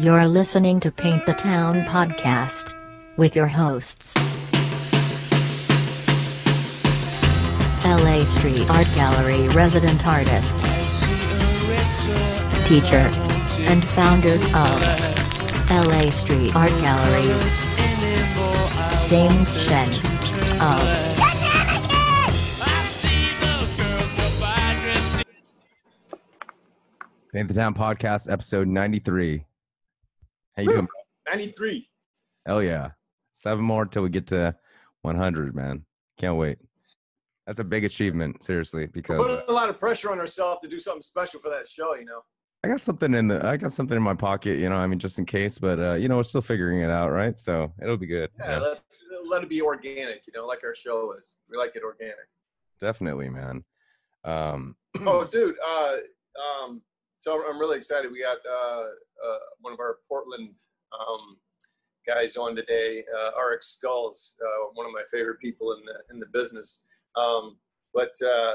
You're listening to Paint the Town podcast with your hosts. LA Street Art Gallery resident artist, teacher, and founder of LA Street Art Gallery, James Shen of Paint the Town podcast, episode 93. How you doing? bro? 93. Hell yeah. Seven more till we get to 100, man. Can't wait. That's a big achievement, seriously, because putting a lot of pressure on ourselves to do something special for that show, you know. I got something in the I got something in my pocket, you know, I mean just in case, but uh, you know, we're still figuring it out, right? So it'll be good. Yeah, let's let it be organic, you know, like our show is. We like it organic. Definitely, man. Um oh, dude. Uh, um, so I'm really excited. We got uh, uh, one of our Portland um, guys on today, uh, RX Skulls, uh, one of my favorite people in the in the business. Um, but uh,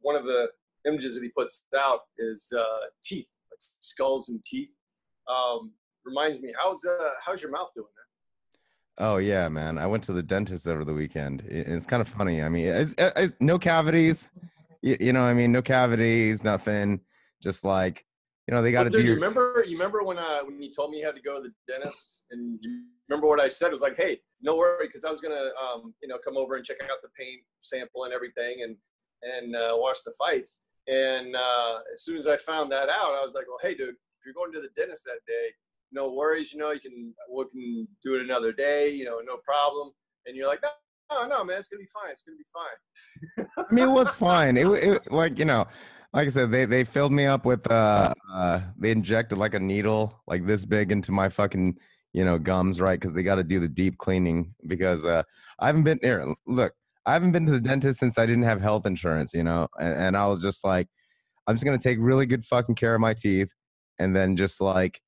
one of the images that he puts out is uh, teeth, like skulls and teeth. Um, reminds me, how's how's your mouth doing? Man? Oh yeah, man. I went to the dentist over the weekend. It's kind of funny. I mean, it's, it's no cavities. You, you know, I mean, no cavities, nothing. Just like, you know, they got to do dude, you your. remember you remember when uh when you told me you had to go to the dentist and you remember what I said? It was like, hey, no worry, because I was gonna um, you know, come over and check out the paint sample and everything and and uh, watch the fights. And uh, as soon as I found that out, I was like, well, hey, dude, if you're going to the dentist that day, no worries, you know, you can we can do it another day, you know, no problem. And you're like, no, no, no, man, it's gonna be fine. It's gonna be fine. I mean, it was fine. It, it like you know, like I said, they they filled me up with uh, uh they injected like a needle like this big into my fucking you know gums, right? Because they got to do the deep cleaning because uh I haven't been here. Look, I haven't been to the dentist since I didn't have health insurance, you know, and, and I was just like, I'm just gonna take really good fucking care of my teeth, and then just like.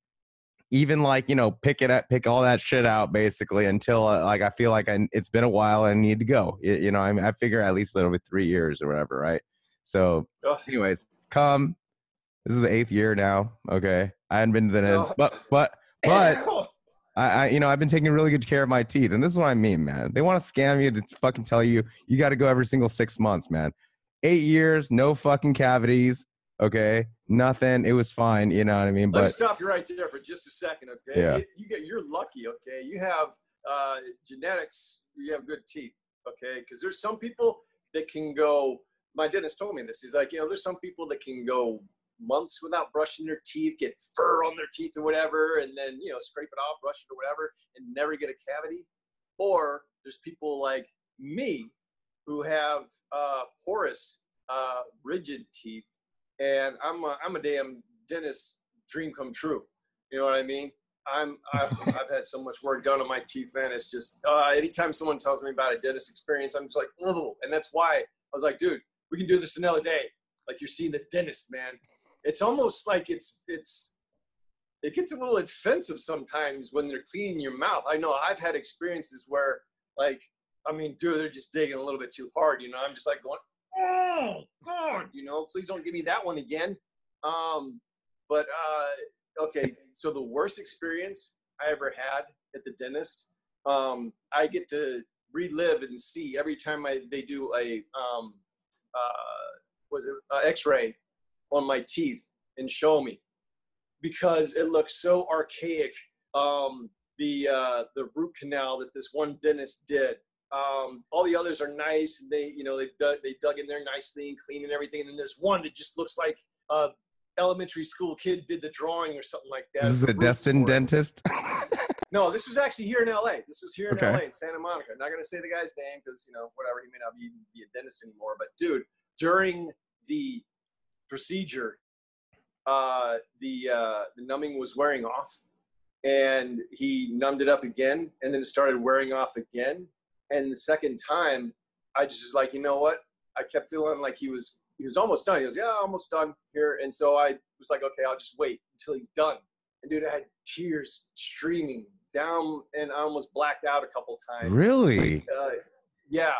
Even like you know, pick it up, pick all that shit out, basically, until uh, like I feel like I, it's been a while and I need to go. You, you know, I mean, I figure at least over three years or whatever, right? So, Ugh. anyways, come. This is the eighth year now. Okay, I hadn't been to the dentist, but but but I, I you know I've been taking really good care of my teeth, and this is what I mean, man. They want to scam you to fucking tell you you got to go every single six months, man. Eight years, no fucking cavities. Okay, nothing. It was fine. You know what I mean? Let me But stop you right there for just a second, okay? Yeah. You, you get you're lucky, okay? You have uh, genetics. You have good teeth, okay? Because there's some people that can go. My dentist told me this. He's like, you know, there's some people that can go months without brushing their teeth, get fur on their teeth or whatever, and then you know scrape it off, brush it or whatever, and never get a cavity. Or there's people like me who have uh, porous, uh, rigid teeth and I'm a, I'm a damn dentist dream come true. You know what I mean? I'm I've, I've had so much work done on my teeth, man. It's just uh, anytime someone tells me about a dentist experience, I'm just like, oh, and that's why I was like, dude, we can do this another day. Like you're seeing the dentist, man. It's almost like it's it's it gets a little offensive sometimes when they're cleaning your mouth. I know I've had experiences where like I mean, dude, they're just digging a little bit too hard. You know, I'm just like going, oh, God, you know, please don't give me that one again. Um, but uh, okay, so the worst experience I ever had at the dentist, um, I get to relive and see every time I they do a um, uh, was it uh, X-ray on my teeth and show me because it looks so archaic. Um, the uh, the root canal that this one dentist did um, all the others are nice. and They, you know, they dug, they dug in there nicely and clean and everything. And then there's one that just looks like a elementary school kid did the drawing or something like that. this is a for dentist. No, this was actually here in LA. This was here in Okay. LA in Santa Monica. not gonna say the guy's name because you know whatever he may not be, be a dentist anymore. But dude, during the procedure, uh, the uh, the numbing was wearing off, and he numbed it up again, and then it started wearing off again. And the second time, I just was like, you know what? I kept feeling like he was he was almost done. He goes, yeah, almost done here. And so I was like, okay, I'll just wait until he's done. And dude, I had tears streaming down, and I almost blacked out a couple times. really? Uh, yeah,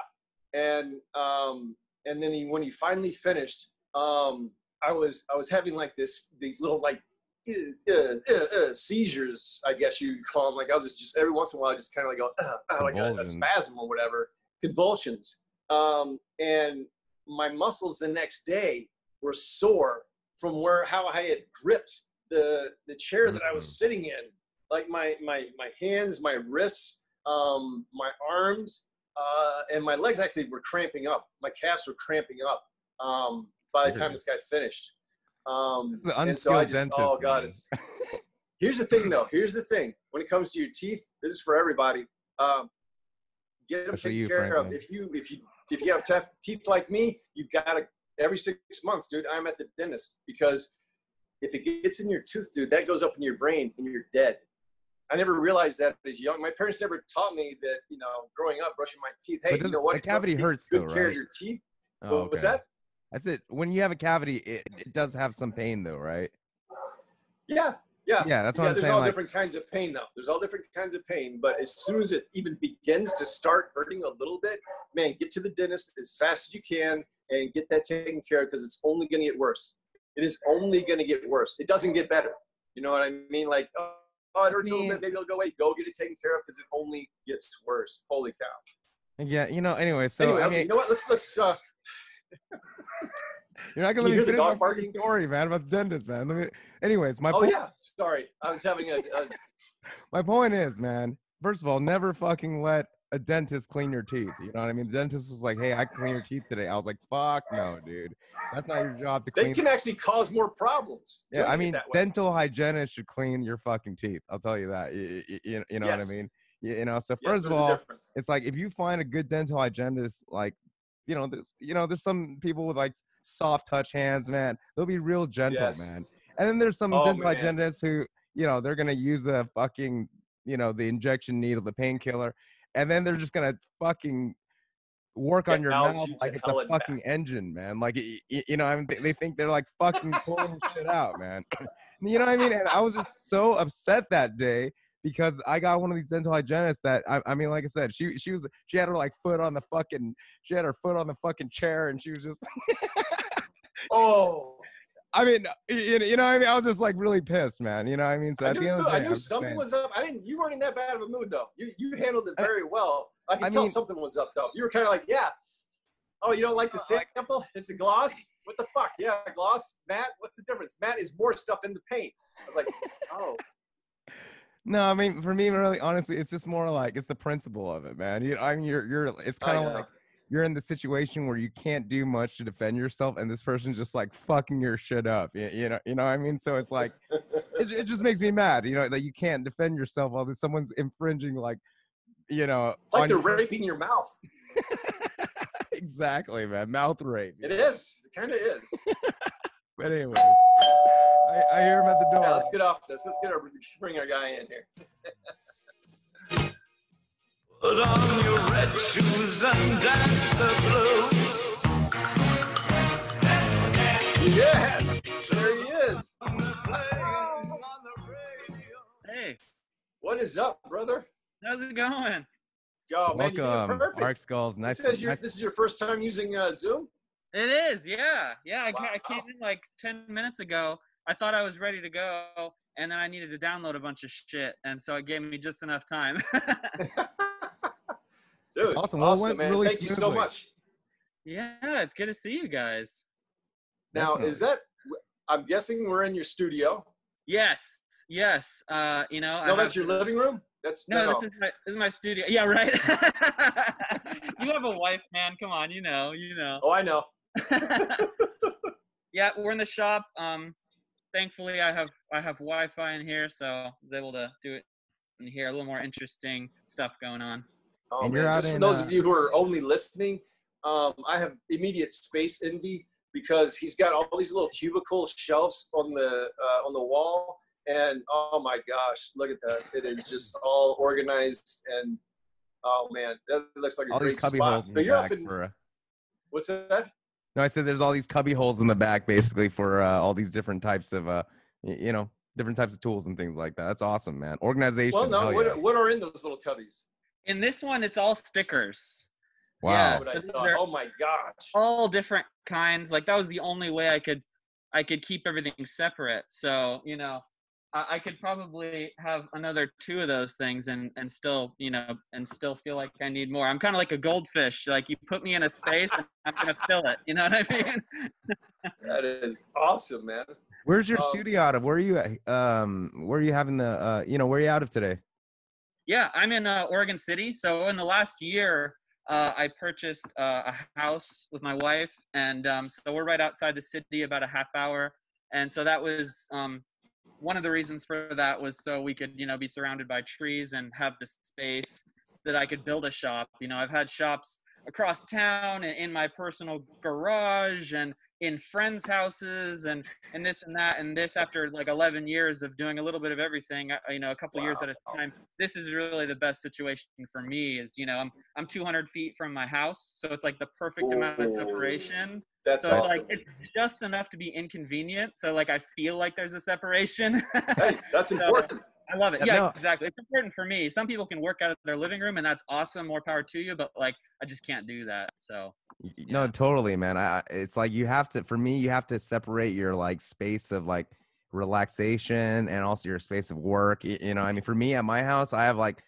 and um, and then he when he finally finished, um, I was I was having like this these little like uh, uh, uh, seizures, I guess you call them. Like I was just, just every once in a while, I just kind of like go, uh, uh, like a, a spasm or whatever, convulsions. Um, and my muscles the next day were sore from where how I had gripped the the chair that I was Mm. sitting in. Like my my my hands, my wrists, um, my arms, uh, and my legs actually were cramping up. My calves were cramping up um, by the time this guy finished. Um, This is an and so I unskilled just, dentist, oh god. Here's the thing, though. Here's the thing. When it comes to your teeth, this is for everybody. Um, get them Especially taken you, care of. If you if you if you have tough teeth like me, you've got to every six months, dude. I'm at the dentist because if it gets in your tooth, dude, that goes up in your brain and you're dead. I never realized that as young. My parents never taught me that. You know, growing up, brushing my teeth. Hey, you know what? the If you cavity hurts Good though, care right? of your teeth. Oh, okay. What's that? I said when you have a cavity, it, it does have some pain though, right? Yeah, yeah. Yeah, that's what yeah, I'm there's saying. all Like, different kinds of pain though. There's all different kinds of pain, but as soon as it even begins to start hurting a little bit, man, get to the dentist as fast as you can and get that taken care of because it's only going to get worse. It is only going to get worse. It doesn't get better. You know what I mean? Like, oh, oh it hurts a little bit. Maybe it'll go away. Go get it taken care of because it only gets worse. Holy cow! yeah, you know. Anyway, so anyway, I okay, mean, you know what? Let's let's. Uh, you're not gonna let me finish my barking? story, man, about the dentist, man. Let me. Anyways, my oh point, yeah, sorry. I was having a, a my point is, man. First of all, never fucking let a dentist clean your teeth. You know what I mean? The dentist was like, "Hey, I clean your teeth today." I was like, "Fuck no, dude. That's not your job to clean." they can actually cause more problems. Yeah, I mean, dental hygienist should clean your fucking teeth. I'll tell you that. You, you, you know Yes. what I mean? You, you know, so Yes, first of all, it's like if you find a good dental hygienist, like, you know, there's, you know, there's some people with like soft touch hands, man. They'll be real gentle, man. And then there's some Oh, hygienists who, you know, they're gonna use the fucking, you know, the injection needle, the painkiller, and then they're just gonna fucking work on your mouth you like it's a and back. fucking engine, man. Like, you know, I mean, they, they think they're like fucking pulling shit out, man. You know what I mean? And I was just so upset that day because I got one of these dental hygienists that I, I mean, like I said, she she was she had her like foot on the fucking she had her foot on the fucking chair and she was just Oh, I mean, you, you know what I mean? I was just like really pissed, man. You know what I mean? So I at the knew, end of the day, I I'm knew something saying- was up. I didn't. You weren't in that bad of a mood though. You you handled it very well. I could I tell mean- something was up though. You were kind of like, yeah. Oh, you don't like the Uh, like- sample? It's a gloss. What the fuck? Yeah, gloss. Matt, what's the difference? Matt is more stuff in the paint. I was like, oh, No, I mean, for me, really, honestly, it's just more like it's the principle of it, man. You, I mean, you're you're it's kind of like you're in the situation where you can't do much to defend yourself, and this person's just like fucking your shit up. You, you know, you know what I mean? So it's like it, it just makes me mad, you know, that you can't defend yourself while there's someone's infringing, like, you know, it's like they're your- raping your mouth. exactly, man, mouth rape. It is. It kind of is. But anyways, I, I hear him at the door. Yeah, let's get off this. Let's get our bring our guy in here. Put on your red shoes and dance the blues. Yes, there he is. Hey, What is up, brother? how's it going? Go, man. it Welcome, perfect. Mark Skulls. Nice. This, is your, nice this is your first time using uh, Zoom. It is, yeah, yeah. I, ca- I came in like ten minutes ago. I thought I was ready to go, and then I needed to download a bunch of shit, and so it gave me just enough time. Dude, awesome. Well, awesome, man. really Thank you so much. yeah, it's good to see you guys. Now, Definitely. is that? I'm guessing we're in your studio. Yes, yes. Uh, you know, I No, have- that's your living room. That's No, no. This, is my, this is my studio. Yeah, right. you have a wife, man. Come on, you know, you know. Oh, I know. yeah, we're in the shop. Um, thankfully, I have I have Wi-Fi in here, so I was able to do it in here. A little more interesting stuff going on. Oh, And man. you're out Just for in, those uh, of you who are only listening, um, I have immediate space envy because he's got all these little cubicle shelves on the uh, on the wall, and oh my gosh, look at that! It is just all organized and oh man, that looks like a all great spot. holes in So the you're back up in for. Uh, what's that? No, I said there's all these cubby holes in the back, basically for uh, all these different types of, uh, you know, different types of tools and things like that. That's awesome, man. Organization. Well, no, what, yeah. what are in those little cubbies? In this one, it's all stickers. Wow. yeah. That's what I Those thought. are- Oh my gosh. All different kinds. Like that was the only way I could I could keep everything separate. So you know, I, I could probably have another two of those things and and still you know and still feel like I need more. I'm kind of like a goldfish. Like you put me in a space, and I'm gonna fill it. You know what I mean? That is awesome, man. Where's your Um, studio out of? Where are you? at? Um, where are you having the? Uh, you know, where are you out of today? Yeah, I'm in uh, Oregon City. So in the last year, uh, I purchased uh, a house with my wife, and um, so we're right outside the city, about a half hour. And so that was um, one of the reasons for that was so we could, you know, be surrounded by trees and have the space that I could build a shop. You know, I've had shops across town and in my personal garage and in friends' houses and and this and that and this after like 11 years of doing a little bit of everything uh, you know a couple years at a time this is really the best situation for me is you know i'm i'm 200 feet from my house so it's like the perfect amount of separation. That's so it's like it's just enough to be inconvenient so like i feel like there's a separation. Hey, that's So, important. I love it. Yeah, Yeah, no. exactly. It's important for me. Some people can work out of their living room, and that's awesome. More power to you. But like, I just can't do that. So Y- y- No, totally, man. I, I- it's like you have to. For me, you have to separate your like space of like relaxation and also your space of work. You know, I mean, for me at my house, I have like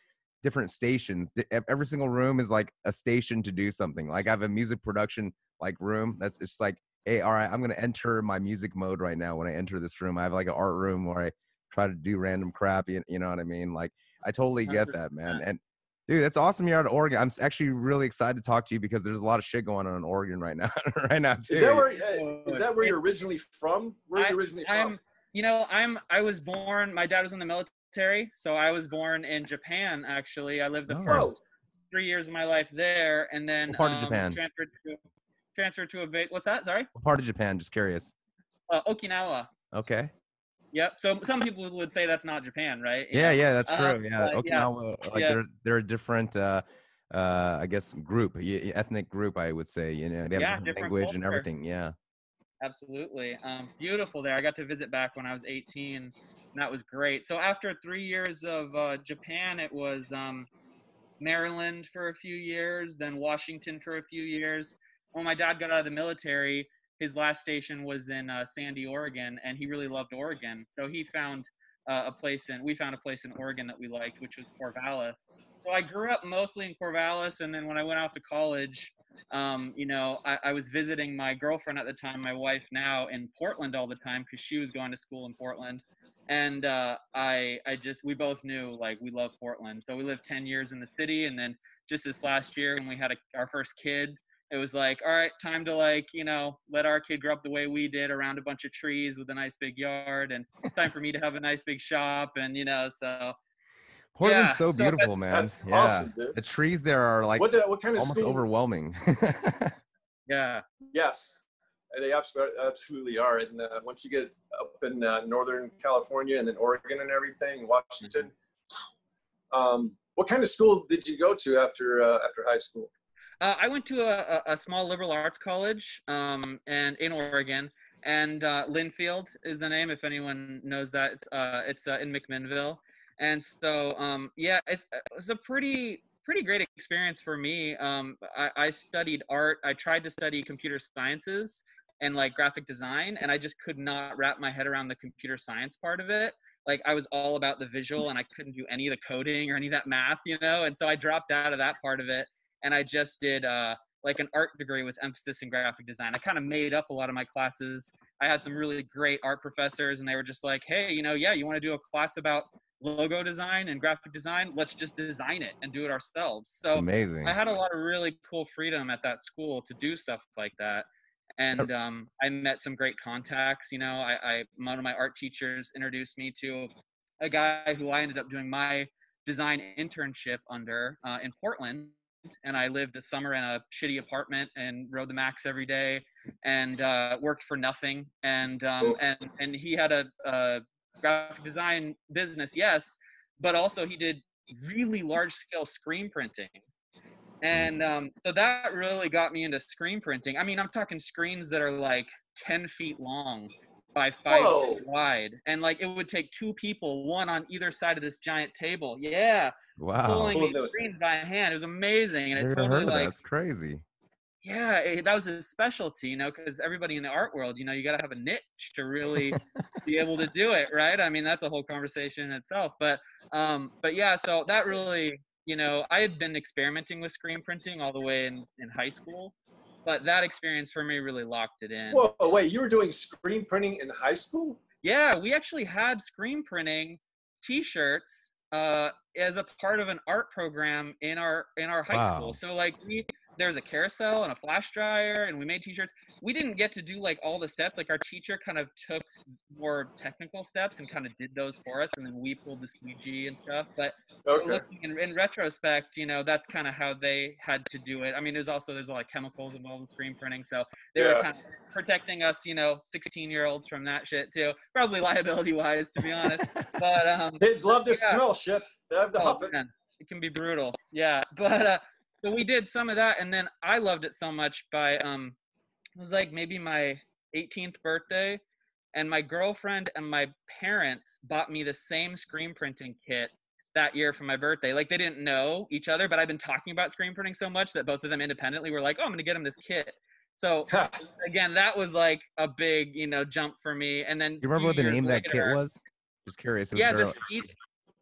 different stations. Every single room is like a station to do something. Like I have a music production like room that's just like, hey, all right, I'm gonna enter my music mode right now. When I enter this room, I have like an art room where I try to do random crap. You, you know what I mean? Like I totally get that, man. And dude, it's awesome you're out of Oregon. I'm actually really excited to talk to you because there's a lot of shit going on in Oregon right now. right now, too. Is that where? uh, Is that where you're originally from? Where are you originally from? I'm, you know, I'm. I was born. My dad was in the military, so I was born in Japan. Actually, I lived the Oh. first three years of my life there, and then What part of um, Japan? transferred to transferred to a bit. What's that? Sorry, What part of Japan? Just curious. uh, Okinawa. Okay. Yep. So some people would say that's not Japan, right? You Yeah, know? yeah, that's Uh, true. Yeah, but yeah, like yeah. they're they're a different, uh, uh, I guess group, ethnic group. I would say. You know, they have Yeah, different different language and everything. Yeah. Absolutely. Um, beautiful there. I got to visit back when I was 18, and that was great. So after three years of uh, Japan, it was um, Maryland for a few years, then Washington for a few years. When my dad got out of the military, his last station was in uh, Sandy, Oregon, and he really loved Oregon. So he found uh, a place in, we found a place in Oregon that we liked, which was Corvallis. So I grew up mostly in Corvallis, and then when I went off to college, um, you know, I, I was visiting my girlfriend at the time, my wife now, in Portland all the time because she was going to school in Portland. And uh, I, I just, we both knew like we love Portland. So we lived 10 years in the city. And then just this last year, when we had a, our first kid, it was like, all right, time to like, you know, let our kid grow up the way we did around a bunch of trees with a nice big yard. And time for me to have a nice big shop. And, you know, so Portland's Yeah, so so that- beautiful, man. That's yeah. awesome, dude. The trees there are like what, uh, what kind of almost school? overwhelming. yeah. Yes, they absolutely absolutely are. And uh, once you get up in uh, Northern California and then Oregon and everything, Washington. Um, what kind of school did you go to after uh, after high school? Uh, I went to a, a, small liberal arts college um, and in Oregon, and uh, Linfield is the name. If anyone knows that, it's uh, it's uh, in McMinnville, and so um, yeah, it's it's a pretty pretty great experience for me. Um, I, I studied art. I tried to study computer sciences and like graphic design, and I just could not wrap my head around the computer science part of it. Like I was all about the visual, and I couldn't do any of the coding or any of that math, you know. And so I dropped out of that part of it and I just did uh, like an art degree with emphasis in graphic design. I kind of made up a lot of my classes. I had some really great art professors, and they were just like, "Hey, you know, yeah, you want to do a class about logo design and graphic design? Let's just design it and do it ourselves." it's So amazing. I had a lot of really cool freedom at that school to do stuff like that. And um, I met some great contacts. You know, I, I one of my art teachers introduced me to a guy who I ended up doing my design internship under uh, in Portland. And I lived a summer in a shitty apartment and rode the Max every day and uh, worked for nothing. And um, and and he had a, a graphic design business, yes, but also he did really large scale screen printing. And um, so that really got me into screen printing. I mean, I'm talking screens that are like 10 feet long by five Whoa. feet wide. And like it would take two people, one on either side of this giant table. Yeah. wow. Pulling Pulling these those- screens by hand. It was amazing. And it totally heard like That's crazy. yeah, it, that was his specialty, you know, because everybody in the art world, you know, you got to have a niche to really be able to do it, right? I mean, that's a whole conversation in itself. But, um, but yeah, so that really, you know, I had been experimenting with screen printing all the way in, in high school, but that experience for me really locked it in. Whoa, wait, you were doing screen printing in high school? Yeah, we actually had screen printing T-shirts uh, as a part of an art program in our in our high Wow. school. So like we there's a carousel and a flash dryer, and we made T-shirts. We didn't get to do like all the steps. Like our teacher kind of took more technical steps and kind of did those for us, and then we pulled the squeegee and stuff. But Okay. looking in, in retrospect, you know, that's kind of how they had to do it. I mean, there's also there's a lot of chemicals involved in screen printing, so they were kind of protecting us, you know, 16 year olds from that shit too. Probably liability wise, to be honest. But um, Kids love to Yeah. smell shit. They have to oh, huff it. man, it can be brutal. Yeah, but uh, so we did some of that, and then I loved it so much. By um, it was like maybe my 18th birthday, and my girlfriend and my parents bought me the same screen printing kit that year for my birthday. Like they didn't know each other, but I've been talking about screen printing so much that both of them independently were like, "Oh, I'm gonna get them this kit." So again, that was like a big, you know, jump for me. And then You remember what the name of that kit was? Just curious. Yeah, it's a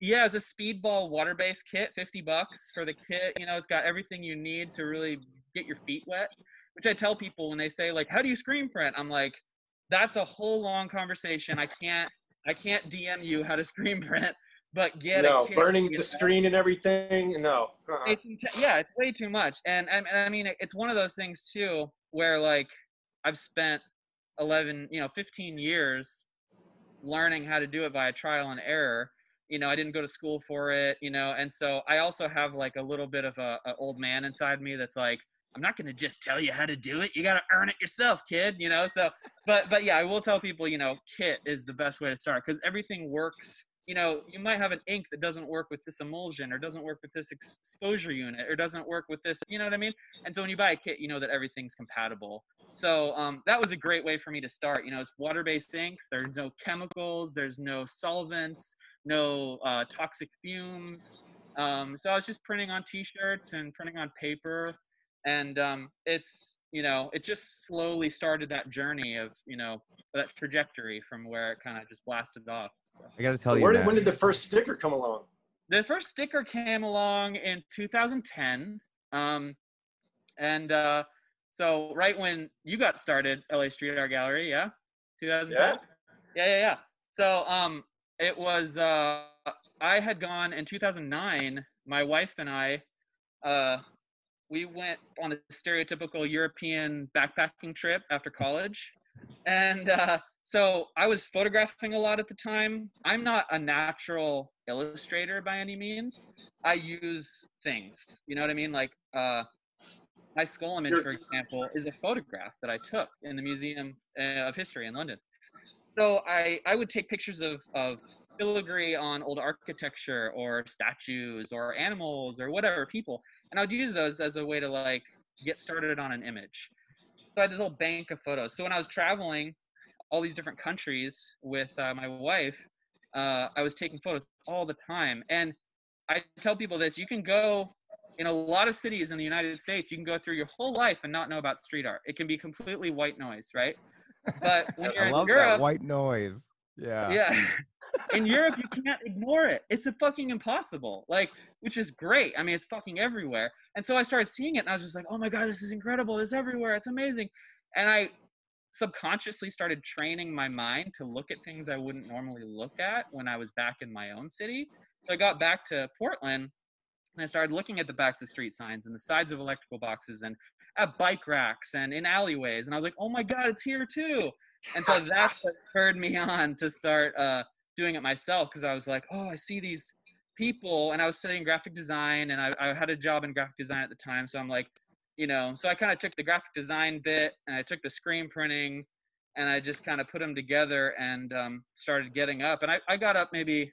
yeah, it's a speedball water-based kit, fifty bucks for the kit. You know, it's got everything you need to really get your feet wet. Which I tell people when they say like, "How do you screen print?" I'm like, "That's a whole long conversation. I can't, I can't DM you how to screen print, but get no, a kit." burning the screen and everything. No. Uh-uh. it's inte- yeah it's way too much and, and i mean it's one of those things too where like i've spent 11 you know 15 years learning how to do it via trial and error you know i didn't go to school for it you know and so i also have like a little bit of a, a old man inside me that's like i'm not going to just tell you how to do it you got to earn it yourself kid you know so but but yeah i will tell people you know kit is the best way to start because everything works you know you might have an ink that doesn't work with this emulsion or doesn't work with this exposure unit or doesn't work with this you know what i mean? And so when you buy a kit you know that everything's compatible. So um, that was a great way for me to start you know it's water-based inks there's no chemicals there's no solvents no uh, toxic fume um, so i was just printing on t-shirts and printing on paper and um, it's you know it just slowly started that journey of you know that trajectory from where it kind of just blasted off so. I gotta tell you, did, when did the first sticker come along? the first sticker came along in 2010 um, and uh, so right when you got started la street art gallery yeah 2010 Yeah. yeah yeah yeah so um it was uh i had gone in 2009 my wife and i uh we went on the stereotypical european backpacking trip after college. And uh so i was photographing a lot at the time. I'm not a natural illustrator by any means. I use things you know what i mean? Like uh my skull image for example is a photograph that i took in the museum uh, of history in london so I, I would take pictures of, of filigree on old architecture or statues or animals or whatever people. And i'd use those as a way to like get started on an image. So i had this whole bank of photos. So when i was traveling all these different countries with uh, my wife uh, i was taking photos all the time. And i tell people this you can go in a lot of cities in the united states you can go through your whole life and not know about street art it can be completely white noise right but when you're I in love europe that white noise. Yeah. yeah. In Europe, you can't ignore it. It's a fucking impossible. Like, which is great. I mean, it's fucking everywhere. And so I started seeing it, and I was just like, "Oh my god, this is incredible! It's everywhere. It's amazing." And I subconsciously started training my mind to look at things I wouldn't normally look at when I was back in my own city. So I got back to Portland, and I started looking at the backs of street signs and the sides of electrical boxes and at bike racks and in alleyways. And I was like, "Oh my god, it's here too!" and so that's what spurred me on to start uh, doing it myself because I was like, oh, I see these people, and I was studying graphic design, and I, I had a job in graphic design at the time, so I'm like, you know, so I kind of took the graphic design bit and I took the screen printing, and I just kind of put them together and um, started getting up, and I, I got up maybe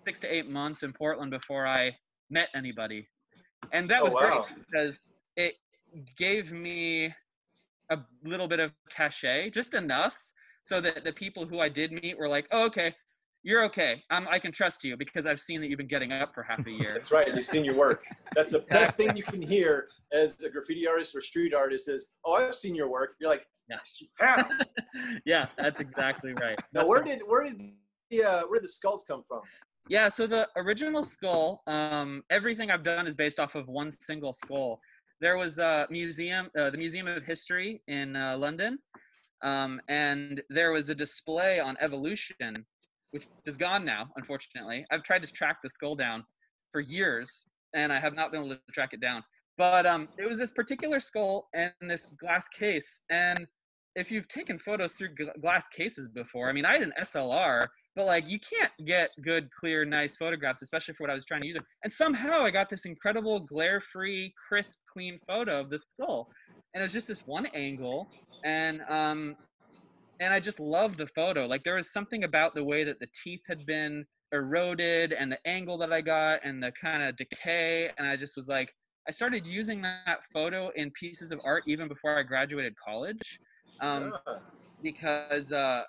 six to eight months in Portland before I met anybody, and that Oh, was wow. great because it gave me a little bit of cachet, just enough so that the people who I did meet were like, oh, okay, you're okay. I'm, I can trust you because I've seen that you've been getting up for half a year. That's right. You've seen your work. That's the best thing you can hear as a graffiti artist or street artist is, "Oh, I've seen your work." You're like, "Yes, you have." yeah, that's exactly right. now, That's where the- did where did the uh, where did the skulls come from? Yeah, so the original skull, um, everything I've done is based off of one single skull. There was a museum, uh, the Museum of History in uh, London, um, and there was a display on evolution, which is gone now, unfortunately. I've tried to track the skull down for years, and I have not been able to track it down. But um, it was this particular skull and this glass case, and if you've taken photos through gl- glass cases before, I mean, I had an SLR, but like you can't get good, clear, nice photographs, especially for what I was trying to use. It. And somehow I got this incredible glare-free, crisp, clean photo of the skull, and it was just this one angle, and um, and I just loved the photo. Like there was something about the way that the teeth had been eroded, and the angle that I got, and the kind of decay, and I just was like, I started using that photo in pieces of art even before I graduated college um, Ah, because uh,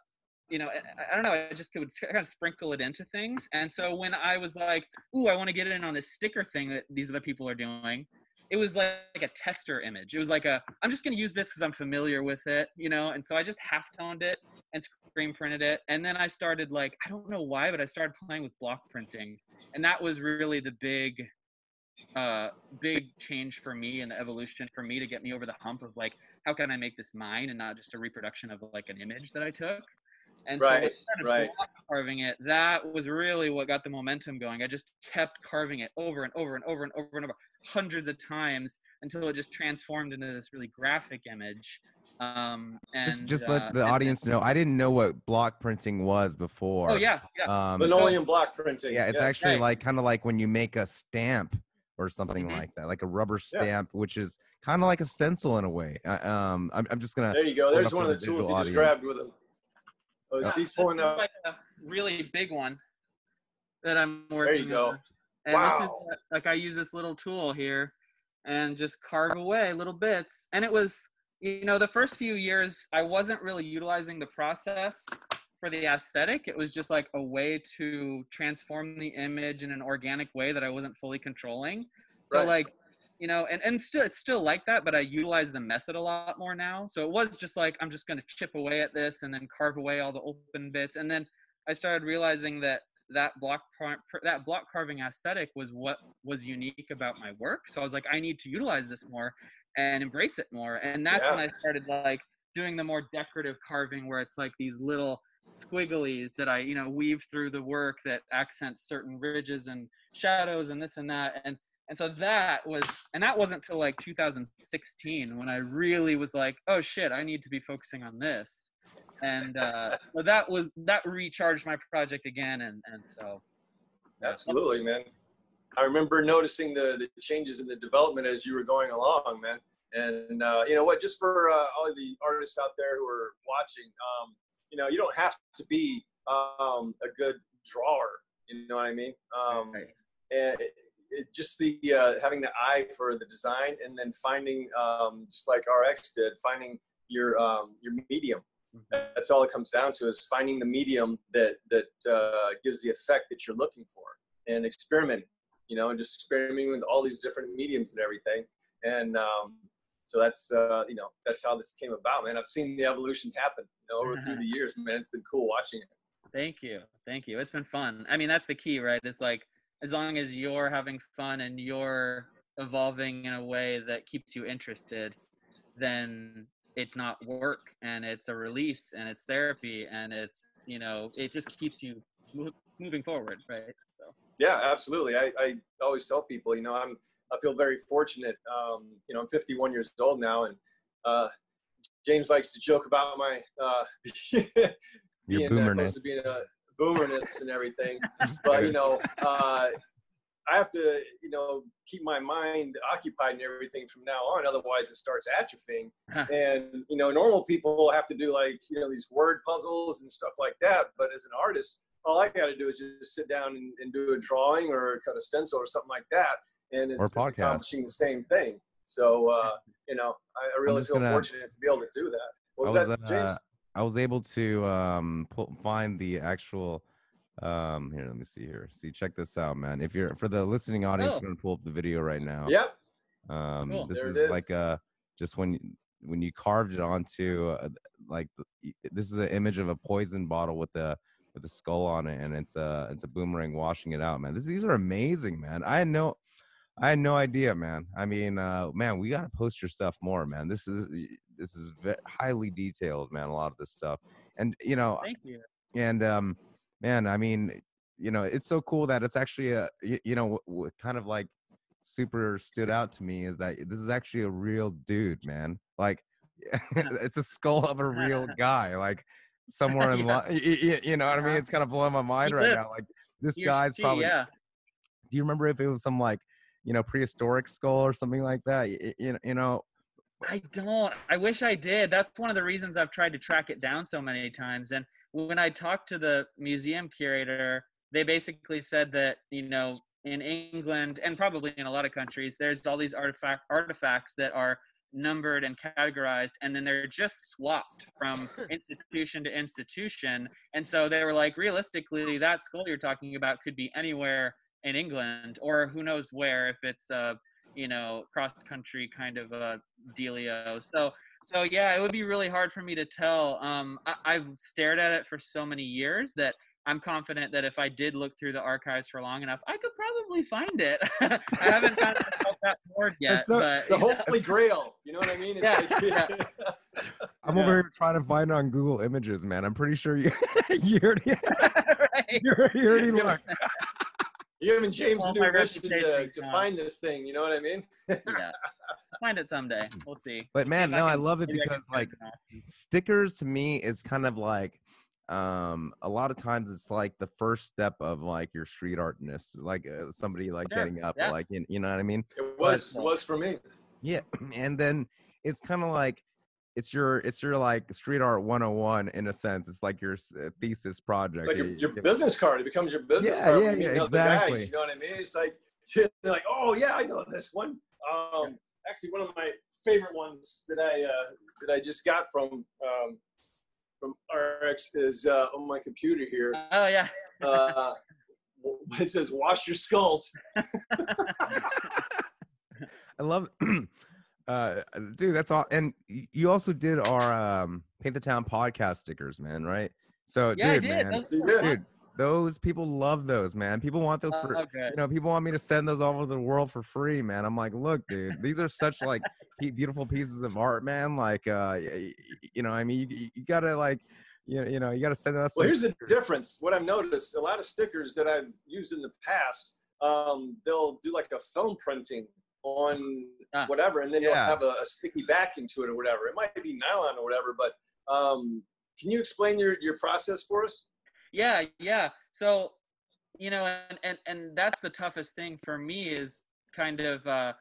you know I, I don't know I just could kind of sprinkle it into things. And so when I was like, "Ooh, I want to get in on this sticker thing that these other people are doing," it was like, a tester image. It was like a I'm just going to use this because I'm familiar with it, you know. And so I just half toned it and screen printed it. And then I started like I don't know why, but I started playing with block printing, and that was really the big uh big change for me and the evolution for me to get me over the hump of like how can I make this mine and not just a reproduction of like an image that I took. And so I Right, started right. carving it, that was really what got the momentum going. I just kept carving it over and over and over and over and over hundreds of times until it just transformed into this really graphic image. Um, and Just, just uh, let the audience know. I didn't know what block printing was before. Oh yeah, yeah. Um, linoleum block printing. yeah, it's yes. actually right. like kind of like when you make a stamp or something Mhm. like that, like a rubber Yeah. stamp, which is kind of like a stencil in a way. Uh, um, I'm, I'm just gonna. There you go. There's one of the the tools he visual just grabbed with him. Oh, Yeah. This is up. like a really big one that I'm There working you go. on. And this is Wow. like I use this little tool here and just carve away little bits. And it was, you know, the first few years I wasn't really utilizing the process for the aesthetic. It was just like a way to transform the image in an organic way that I wasn't fully controlling. So Right. like, you know, and, and still it's still like that, but I utilize the method a lot more now. So it was just like I'm just gonna chip away at this and then carve away all the open bits. And then I started realizing that that block that block carving aesthetic was what was unique about my work. So I was like, I need to utilize this more and embrace it more. And that's when I started like doing the more decorative carving where it's like these little squigglies that I, you know, weave through the work that accents certain ridges and shadows and this and that. And and so that was and that wasn't till like 2016 when I really was like, oh shit, I need to be focusing on this. And uh so that was that recharged my project again and and so Absolutely, man. I remember noticing the, the changes in the development as you were going along, man. And uh, you know what? Just for uh, all of the artists out there who are watching, um, you know, you don't have to be um, a good drawer. You know what I mean? Um, Right. and it, just the uh, having the eye for the design, and then finding, um, just like RX did, finding your um, your medium. That's all it comes down to is finding the medium that that uh, gives the effect that you're looking for, and experimenting. You know, and just experimenting with all these different mediums and everything. And um, so that's uh, you know that's how this came about, man. I've seen the evolution happen you know, over through the years, man. It's been cool watching it. Thank you. Thank you. It's been fun. I mean, that's the key, right? It's like as long as you're having fun and you're evolving in a way that keeps you interested, then it's not work and it's a release and it's therapy and it's, you know, it just keeps you mo- moving forward, right? So, Yeah, absolutely. I, I always tell people, you know, I'm I feel very fortunate. Um, you know, I'm 51 years old now, and uh, James likes to joke about my uh, Your being uh, boomerness. close to being a boomerness and everything. But you know, uh, I have to, you know, keep my mind occupied and everything from now on. Otherwise, it starts atrophying. and you know, normal people have to do like you know these word puzzles and stuff like that. But as an artist, all I got to do is just sit down and, and do a drawing or cut a stencil or something like that, and it's, it's accomplishing the same thing. So uh, you know, I, I really feel gonna- fortunate to be able to do that. What was, was, that, James? uh, I was able to um pull, find the actual Um, here, let me see here. See, check this out, man. If you're for the listening audience, Oh. I'm gonna pull up the video right now. Yep. Um, Cool. this There is it is. like uh just when you- when you carved it onto uh, like this is an image of a poison bottle with the with a skull on it, and it's a it's a boomerang washing it out, man. This, these are amazing, man. I had no I had no idea, man. I mean, uh, man, we gotta post your stuff more, man. This is this is ve- highly detailed, man. A lot of this stuff, and you know, Thank you. and um man i mean you know it's so cool that it's actually a you know what, what kind of like super stood out to me is that this is actually a real dude man like it's a skull of a real guy like somewhere in Yeah. li- you know what i mean Uh-huh. it's kind of blowing my mind He right lived. now like this He guy's she, probably yeah. do you remember if it was some like you know prehistoric skull or something like that you know you know I don't. I wish I did. That's one of the reasons I've tried to track it down so many times. And when I talked to the museum curator, they basically said that you know in England and probably in a lot of countries, there's all these artifact artifacts that are numbered and categorized, and then they're just swapped from institution to institution. And so they were like, realistically, that skull you're talking about could be anywhere in England, or who knows where if it's uh you know cross country kind of a dealio. So so yeah, it would be really hard for me to tell. Um, I, I've stared at it for so many years that I'm confident that if I did look through the archives for long enough, I could probably find it. I haven't found that bored yet, That's so- but The holy grail. You know what I mean? It's Yeah, like- i'm Yeah. over here trying to find it on google images man i'm pretty sure you you already right? you already, you already looked You're giving James Well, a new my mission to, reputation to counts. find this thing. You know what I mean? yeah, find it someday. We'll see. But man, if I no, I can- love it maybe I can because like an stickers to me is kind of like um a lot of times it's like the first step of like your street artness like uh, somebody like Sure, getting up yeah. like you, you know what i mean It was was for me. yeah and then it's kind of like it's your it's your like street art 101 in a sense it's like your uh, thesis project Like your, your business card. It becomes your business Yeah, card. yeah, when you yeah, meet other guys, exactly. you know what I mean? It's like they're like, oh yeah, I know this one. Um, actually, one of my favorite ones that I uh, that I just got from um, from RX is uh, on my computer here. Oh yeah. Uh, it says "Wash your skulls." i love uh dude that's all and you also did our um paint the town podcast stickers man right so Yeah, dude I did. man Those You were did. fun. dude those people love those man people want those for Oh, okay. you know people want me to send those all over the world for free man i'm like look dude these are such like beautiful pieces of art man like uh y- y- you know i mean you, you gotta like you know, you know you gotta send us Well, some here's the difference. What I've noticed, a lot of stickers that I've used in the past, um, they'll do like a film printing on Ah. whatever, and then you'll have a, a sticky backing to it or whatever. It might be nylon or whatever, but um, can you explain your, your process for us? yeah yeah so you know and, and and that's the toughest thing for me is kind of uh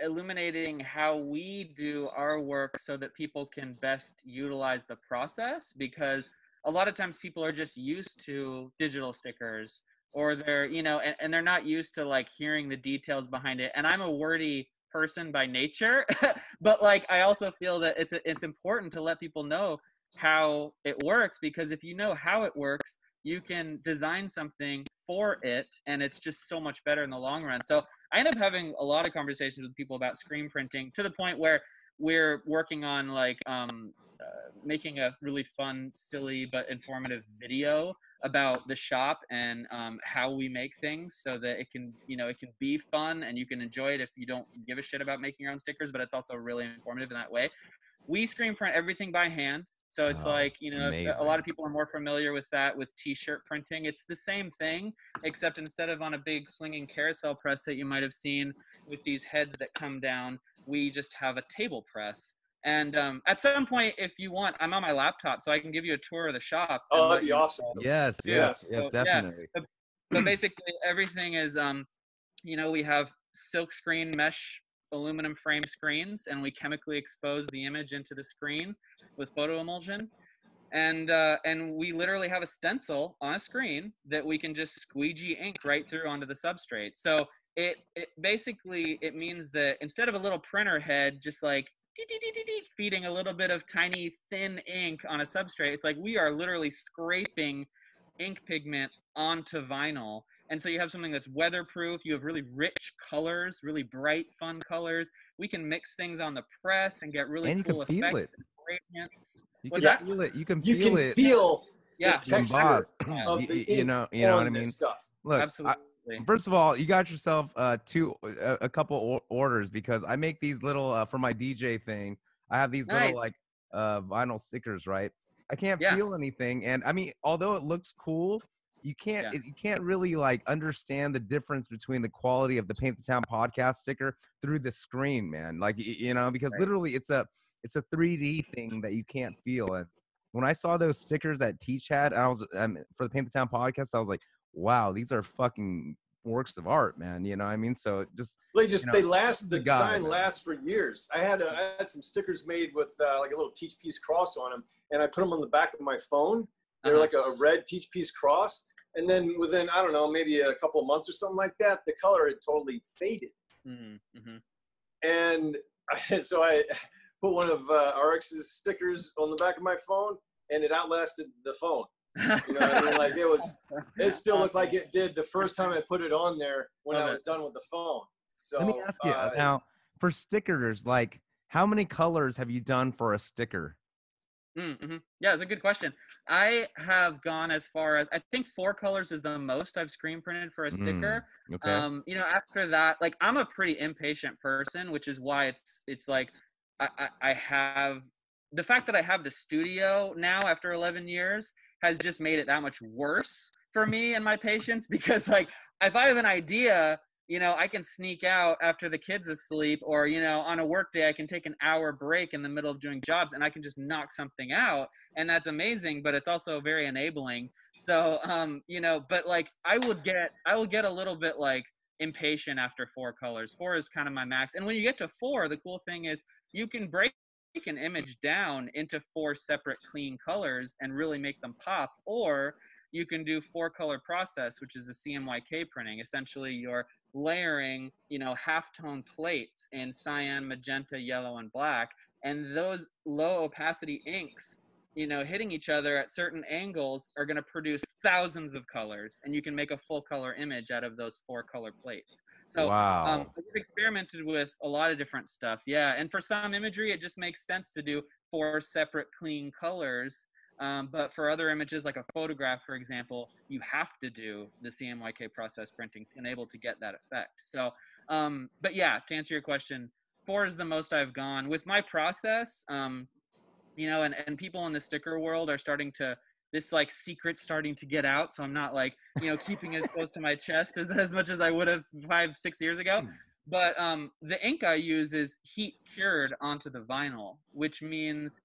illuminating how we do our work so that people can best utilize the process because a lot of times people are just used to digital stickers or they're you know and, and they're not used to like hearing the details behind it and i'm a wordy person by nature but like i also feel that it's it's important to let people know how it works because if you know how it works you can design something for it and it's just so much better in the long run. So i end up having a lot of conversations with people about screen printing to the point where we're working on like um, uh, making a really fun silly but informative video about the shop and um, how we make things so that it can you know it can be fun and you can enjoy it if you don't give a shit about making your own stickers but it's also really informative in that way. We screen print everything by hand so it's Oh, like you know a lot of people are more familiar with that with t-shirt printing it's the same thing except instead of on a big swinging carousel press that you might have seen with these heads that come down we just have a table press and um, at some point if you want i'm on my laptop so i can give you a tour of the shop Oh, that'd be you- awesome. yes Yeah, yes so, yes yeah. definitely so basically everything is um you know we have silk screen mesh aluminum frame screens and we chemically expose the image into the screen with photo emulsion and uh, and we literally have a stencil on a screen that we can just squeegee ink right through onto the substrate so it, it basically it means that instead of a little printer head just like feeding a little bit of tiny thin ink on a substrate it's like we are literally scraping ink pigment onto vinyl. And so you have something that's weatherproof. You have really rich colors, really bright, fun colors. We can mix things on the press and get really and you cool can feel effects it. and. You can that? feel it. You can You feel can it. feel Yeah, the texture of you, the you- you ink know, you know what I on mean. this stuff. Look, I- absolutely. First of all, you got yourself uh, two, a, a couple or- orders because I make these little uh, for my DJ thing. I have these Nice. little like uh, vinyl stickers, right? I can't Yeah. feel anything, and I mean, although it looks cool, you can't Yeah. it- you can't really like understand the difference between the quality of the Paint the Town podcast sticker through the screen, man. Like you know, because Right. literally it's a it's a 3D thing that you can't feel. And when I saw those stickers that Teach had, and I was um, for the Paint the Town podcast, I was like, wow, these are fucking works of art, man. You know what I mean? So just They just know, they last. the design man. lasts for years. I had a, I had some stickers made with uh, like a little Teach Peace cross on them, and I put them on the back of my phone. They're Uh-huh. like a, a red Teach Peace cross, and then within I don't know maybe a couple of months or something like that, the color had totally faded. Mhm, mhm. And I, so I put one of uh, RX's stickers on the back of my phone, and it outlasted the phone. You know, what I mean? like it was. It still looked like it did the first time I put it on there when Love I it. was done with the phone. So let me ask you uh, now for stickers, like how many colors have you done for a sticker? Mm-hmm. Yeah, it's a good question. I have gone as far as I think four colors is the most I've screen printed for a sticker. Okay. Um, you know, after that, like I'm a pretty impatient person, which is why it's it's like I, I, I have the fact that I have the studio now after 11 years has just made it that much worse for me and my patience because like if I have an idea, you know, I can sneak out after the kids asleep or you know, on a work day I can take an hour break in the middle of doing jobs and I can just knock something out and that's amazing, but it's also very enabling. So, um, you know, but like I would get I will get a little bit like impatient after four colors. Four is kind of my max. And when you get to four, the cool thing is you can break an image down into four separate clean colors and really make them pop or you can do four color process which is a cmyk printing. Essentially you're layering you know half tone plates in cyan magenta yellow and black and those low opacity inks you know hitting each other at certain angles are going to produce thousands of colors and you can make a full color image out of those four color plates so wow. um, I've experimented with a lot of different stuff. Yeah, and for some imagery, it just makes sense to do four separate clean colors. Um, but for other images, like a photograph, for example, you have to do the CMYK process printing to enable to get that effect. So, um, but yeah, to answer your question, four is the most I've gone with my process. Um, you know, and, and people in the sticker world are starting to this like secret starting to get out. So I'm not like, you know, keeping it close to my chest as, as much as I would have five, six years ago. But um, the ink I use is heat cured onto the vinyl, which means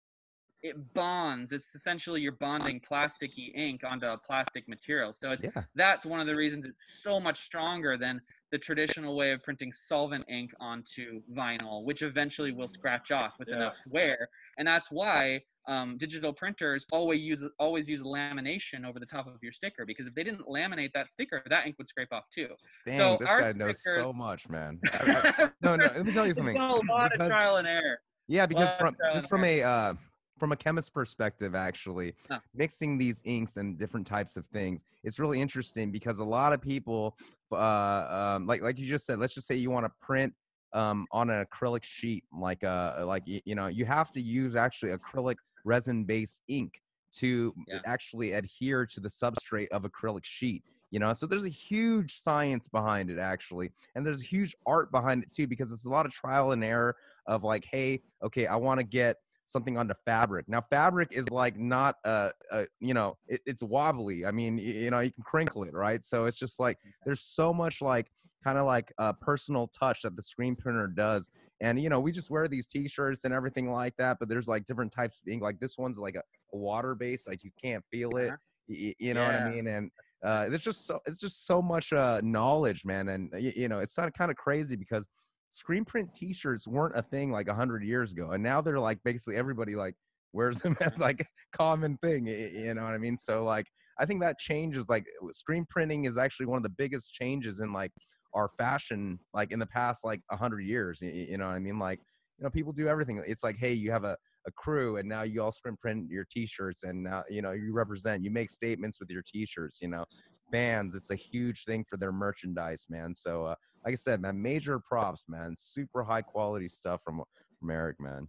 it bonds. It's essentially you're bonding plasticky ink onto a plastic material. So it's yeah. that's one of the reasons it's so much stronger than the traditional way of printing solvent ink onto vinyl, which eventually will scratch off with Yeah. enough wear. And that's why um, digital printers always use always use lamination over the top of your sticker because if they didn't laminate that sticker, that ink would scrape off too. Dang, so this our guy knows stickers- so much, man. I- I- no, no. Let me tell you something. a lot Because- of trial and error. Yeah, because from just from a uh, from a chemist perspective, actually, Huh. mixing these inks and different types of things, it's really interesting because a lot of people, uh, um, like like you just said, let's just say you want to print um, on an acrylic sheet, like uh, like you know, you have to use actually acrylic resin-based ink to Yeah. actually adhere to the substrate of acrylic sheet. You know, so there's a huge science behind it actually, and there's a huge art behind it too because it's a lot of trial and error of like, hey, okay, I want to get something onto fabric. Now, fabric is like not a, a you know, it, it's wobbly. I mean, you know, you can crinkle it, right? So it's just like there's so much like kind of like a personal touch that the screen printer does. And you know, we just wear these T-shirts and everything like that, but there's like different types of ink. Like this one's like a, a water base, like you can't feel it. Uh-huh. You know what I mean? And uh, it's just so it's just so much uh, knowledge, man. And y- you know, it's not kind of crazy because screen print T-shirts weren't a thing like a hundred years ago, and now they're like basically everybody like wears them as like common thing. You know what I mean? So like, I think that change is Like, screen printing is actually one of the biggest changes in like our fashion, like in the past like a hundred years. y- y- You know what I mean? Like, you know, people do everything. It's like, hey, you have a a crew, and now you all sprint print your T-shirts, and now you know you represent. You make statements with your T-shirts. You know, fans. It's a huge thing for their merchandise, man. So, uh, like I said, man, major props, man. Super high quality stuff from from Eric, man.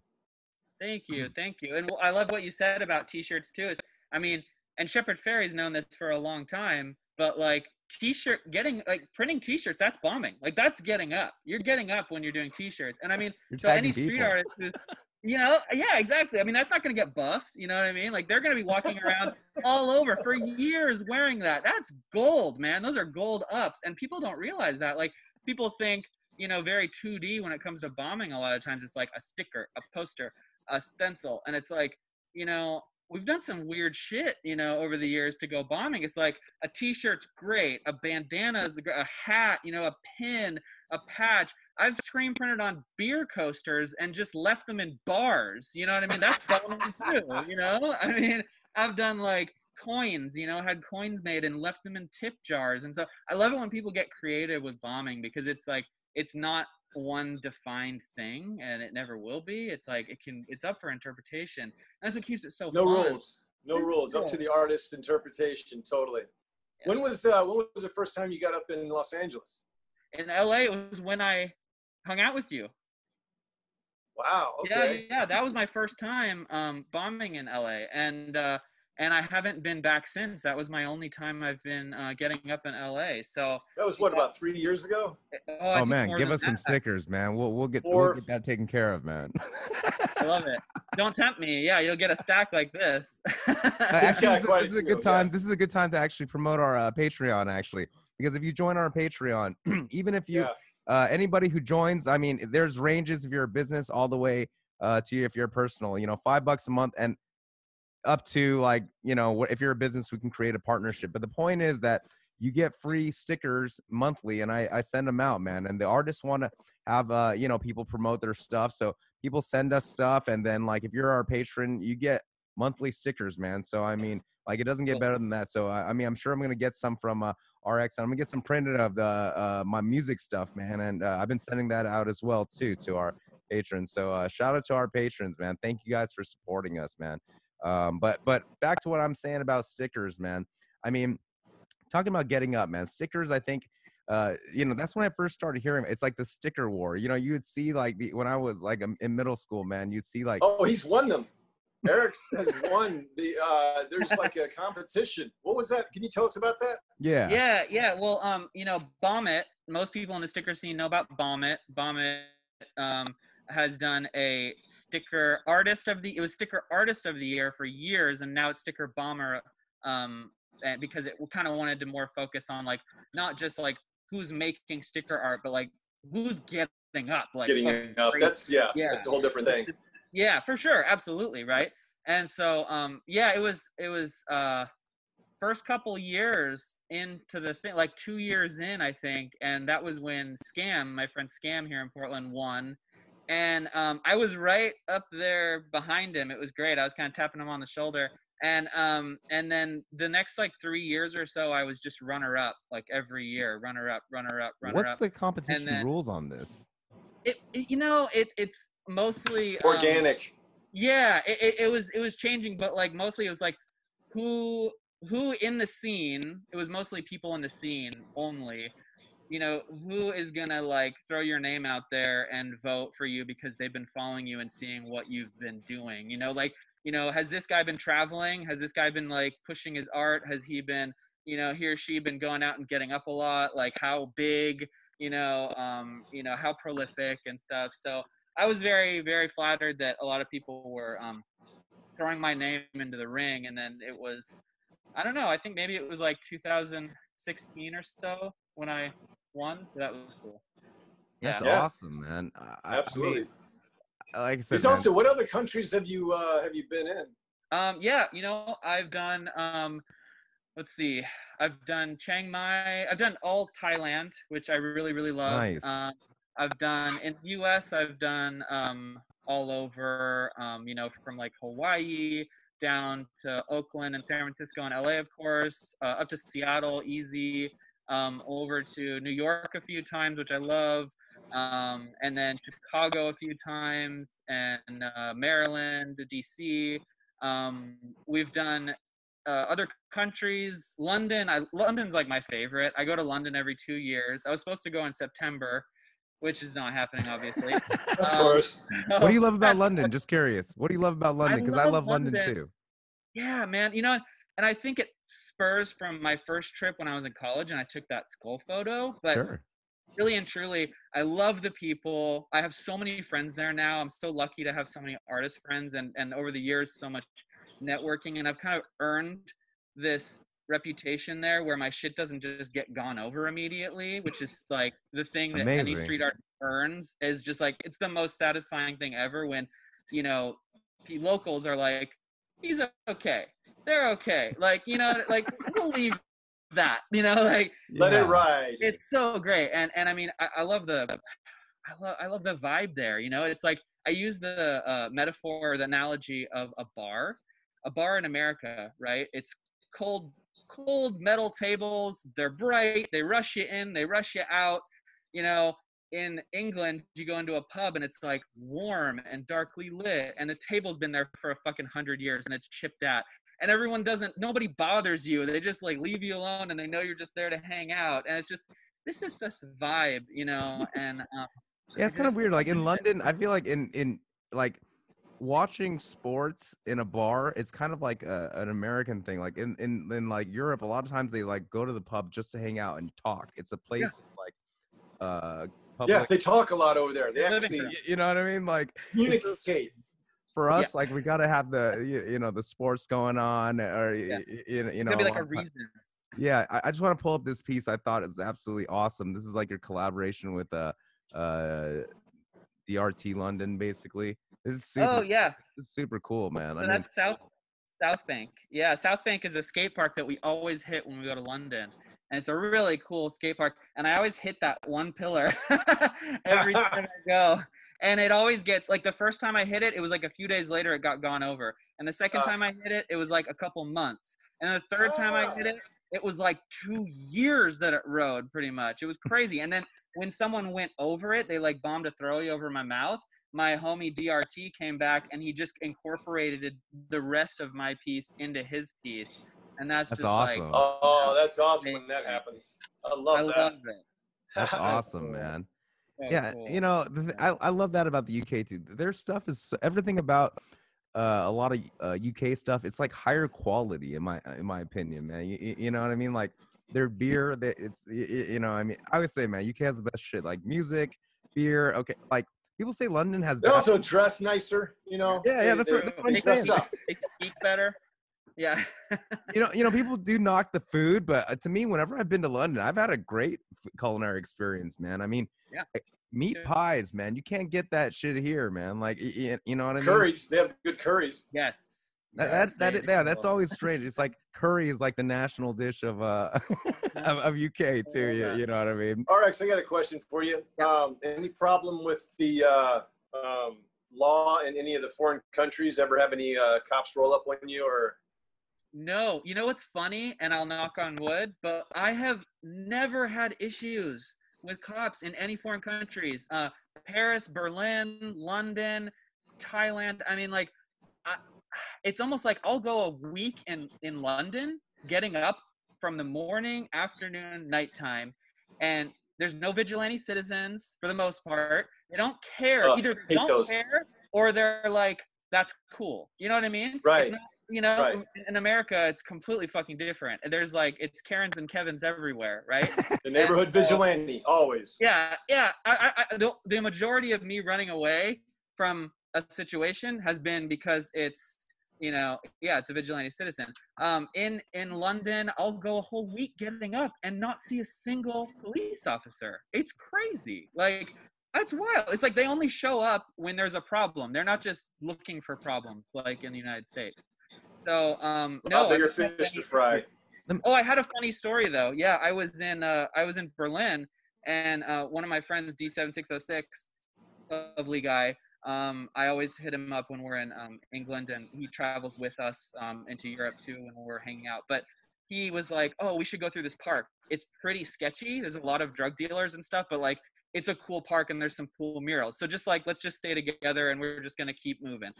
Thank you, thank you. And I love what you said about t-shirts too. Is I mean, and Shepard Fairey's known this for a long time, but like t-shirt getting like printing t-shirts, that's bombing. Like that's getting up. You're getting up when you're doing t-shirts. And I mean, You're so any street artist who's you know, yeah, exactly. I mean, that's not going to get buffed. You know what I mean? Like they're going to be walking around all over for years wearing that. That's gold, man. Those are gold ups, and people don't realize that. Like people think, you know, very 2D when it comes to bombing. A lot of times, it's like a sticker, a poster, a stencil, and it's like, you know, we've done some weird shit, you know, over the years to go bombing. It's like a T-shirt's great, a bandana is a, hat, you know, a pin, a patch. I've screen printed on beer coasters and just left them in bars. You know what I mean? That's bombing too. You know, I mean, I've done like coins. You know, had coins made and left them in tip jars. And so I love it when people get creative with bombing because it's like it's not one defined thing and it never will be. It's like it can. It's up for interpretation. And that's what keeps it so No fun. rules. No rules. Up to the artist's interpretation. Totally. When was uh, when was the first time you got up in Los Angeles? In LA, it was when I hung out with you. Wow. Yeah, Okay. yeah, that was my first time um, bombing in LA, and uh, and I haven't been back since. That was my only time I've been uh, getting up in LA. So, That was what about three years ago? oh, Oh man, give than us some stickers, man. We'll we'll get we'll get that taken care of, man. I love it. Don't tempt me. Yeah, you'll get a stack like this. Uh, actually, Yeah, this, is, a this is a few, good yeah. time. This is a good time to actually promote our uh, Patreon, actually, because if you join our Patreon, even if you Yeah. Uh, anybody who joins, I mean, there's ranges if you're a business all the way uh, to if you're personal. You know, five bucks a month and up to like you know what if you're a business we can create a partnership. But the point is that you get free stickers monthly, and I I send them out, man. And the artists want to have uh you know people promote their stuff, so people send us stuff, and then like if you're our patron, you get monthly stickers, man. So I mean, like it doesn't get better than that. So I, I mean, I'm sure I'm gonna get some from uh, RX. I'm gonna get some printed of the uh, my music stuff, man. And uh, I've been sending that out as well too to our patrons. So uh, shout out to our patrons, man. Thank you guys for supporting us, man. Um, but but back to what I'm saying about stickers, man. I mean, talking about getting up, man. Stickers, I think. Uh, you know, that's when I first started hearing. It's like the sticker war. You know, you would see like the, when I was like in middle school, man. You'd see like Oh, he's won them. Eric has won the. Uh, there's like a competition. What was that? Can you tell us about that? yeah, yeah, yeah. Well, um, you know, Bomb It. Most people in the sticker scene know about Bomb It. Bomb It um, has done a sticker artist of the. It was sticker artist of the year for years, and now it's sticker bomber. Um, because it kind of wanted to more focus on like not just like who's making sticker art, but like who's getting up, like Getting fucking up. crazy. That's yeah, Yeah. That's a whole different thing. Yeah, for sure, absolutely, right? And so, um, yeah, it was it was uh, first couple years into the thing, like two years in, I think, and that was when Scam, my friend Scam here in Portland, won, and um, I was right up there behind him. It was great. I was kind of tapping him on the shoulder, and um, and then the next like three years or so, I was just runner up, like every year, runner up, runner up, runner What's up. What's the competition then- rules on this? it's it- you know, it it's mostly um, Organic. yeah it, it, it was it was changing but like mostly it was like who who in the scene it was mostly people in the scene only. You know who is gonna like throw your name out there and vote for you because they've been following you and seeing what you've been doing? You know like you know has this guy been traveling? Has this guy been like pushing his art? Has he been you know he or she been going out and getting up a lot? Like how big you know um you know how prolific and stuff? So I was very, very flattered that a lot of people were um, throwing my name into the ring, and then it was, I don't know, I think maybe it was like 2016 or so when I won. That was cool. That's Yeah. awesome, man. I- I- I mean, Absolutely. like I said, There's man, also what other countries have you uh, have you been in? Um, yeah, you know, I've done, um, let's see, I've done Chiang Mai, I've done all Thailand, which I really, really love. Nice. Um, I've done in the U.S. I've done um, all over, um, you know, from like Hawaii down to Oakland and San Francisco and LA, of course, uh, up to Seattle, easy, um, over to New York a few times, which I love. um, and then Chicago a few times, and uh, Maryland, DC. Um, we've done uh, other countries. London, I, London's like my favorite. I go to London every two years. I was supposed to go in September, which is not happening, obviously. Of Um, course. What do you love about London? Just curious. What do you love about London? Because I, love love London, London. too. Yeah, man. You know, and I think it spurs from my first trip when I was in college and I took that skull photo. But Sure. really and truly, I love the people. I have so many friends there now. I'm so lucky to have so many artist friends and, and over the years, so much networking. And I've kind of earned this reputation there where my shit doesn't just get gone over immediately, which is like the thing that any street art earns is just like, it's the most satisfying thing ever when, you know, locals are like, he's okay. They're okay. Like, you know, like we'll leave that, you know, like Let Yeah. it ride. it's so great and and i mean i, I love the i love i love the vibe there you know it's like i use the uh, metaphor the analogy of a bar a bar in america right it's cold cold metal tables. They're bright. They rush you in. They rush you out. You know in england you go into a pub and it's like warm and darkly lit and the table's been there for a fucking hundred years and it's chipped at and everyone doesn't nobody bothers you. They just like leave you alone and they know you're just there to hang out. And it's just this is just vibe you know and um, Yeah, it's kind of weird. Like in London, I feel like in in like watching sports in a bar, it's kind of like a, an American thing. Like in, in in like Europe, a lot of times they like go to the pub just to hang out and talk. It's a place of, like uh public. Yeah, they talk a lot over there. They actually you know what I mean? Like communicate. for Yeah. us, like we got to have the you, you know the sports going on, or Yeah. you, know you it's know. be like a reason Yeah, I, I just want to pull up this piece. I thought is absolutely awesome. This is like your collaboration with uh uh DRT London, basically. This is oh, super. oh yeah This is super cool, man. so I mean, that's south south bank yeah south bank is a skate park that we always hit when we go to london and it's a really cool skate park and i always hit that one pillar every time i go and it always gets like the first time i hit it it was like a few days later it got gone over and the second time i hit it it was like a couple months and the third time i hit it it was like two years that it rode pretty much it was crazy and then when someone went over it they like bombed a throwy over my mouth my homie DRT came back and he just incorporated the rest of my piece into his piece, and that's, That's just awesome. like Oh, that's awesome when that happens. I love I that. love it. that's awesome, man. So yeah, cool. you know, the th- I I love that about the UK too. Their stuff is everything about uh, a lot of uh, UK stuff. It's like higher quality in my in my opinion, man. You, you know what I mean? Like their beer, that it's y- y- you know, I mean, I would say, man, UK has the best shit. Like music, beer. Okay, like people say London has. They also dress nicer, you know. Yeah, yeah, that's they- what- that's what I'm they saying. up. they speak better. Yeah. you know, you know, people do knock the food, but uh, to me, whenever I've been to London, I've had a great culinary experience, man. I mean, Yeah. like, meat Yeah. pies, man. You can't get that shit here, man. Like, y- y- you know what I mean? Curries, they have good curries. yes. That, that's that. Yeah, that's always strange. It's like curry is like the national dish of uh of, of UK too. You, Yeah. you know what I mean? RX, I got a question for you. Um, any problem with the uh, um, law in any of the foreign countries? Ever have any uh, cops roll up on you or? No, you know what's funny, and I'll knock on wood, but I have never had issues with cops in any foreign countries. Uh, Paris, Berlin, London, Thailand. I mean, like, I, it's almost like I'll go a week in in London, getting up from the morning, afternoon, nighttime, and there's no vigilante citizens for the most part. They don't care. Either they don't those. care, or they're like, "That's cool." You know what I mean? Right. It's not, you know, Right. in- in America, it's completely fucking different. There's like it's Karens and Kevins everywhere, right? The neighborhood uh, vigilante, always. yeah, yeah. I, I, I, the, the majority of me running away from a situation has been because it's, you know, yeah, it's a vigilante citizen. Um, in in London, I'll go a whole week getting up and not see a single police officer. It's crazy. Like that's wild. It's like they only show up when there's a problem. They're not just looking for problems like in the United States. So um, no, lot bigger I've never had fish to fry. Oh, I had a funny story though. Yeah, I was in uh, I was in Berlin, and uh, one of my friends, D7606, lovely guy. Um, I always hit him up when we're in um, England, and he travels with us um, into Europe too when we're hanging out. But he was like, "Oh, we should go through this park. It's pretty sketchy. There's a lot of drug dealers and stuff, but like." it's a cool park and there's some cool murals. So just like let's just stay together and we're just gonna keep moving.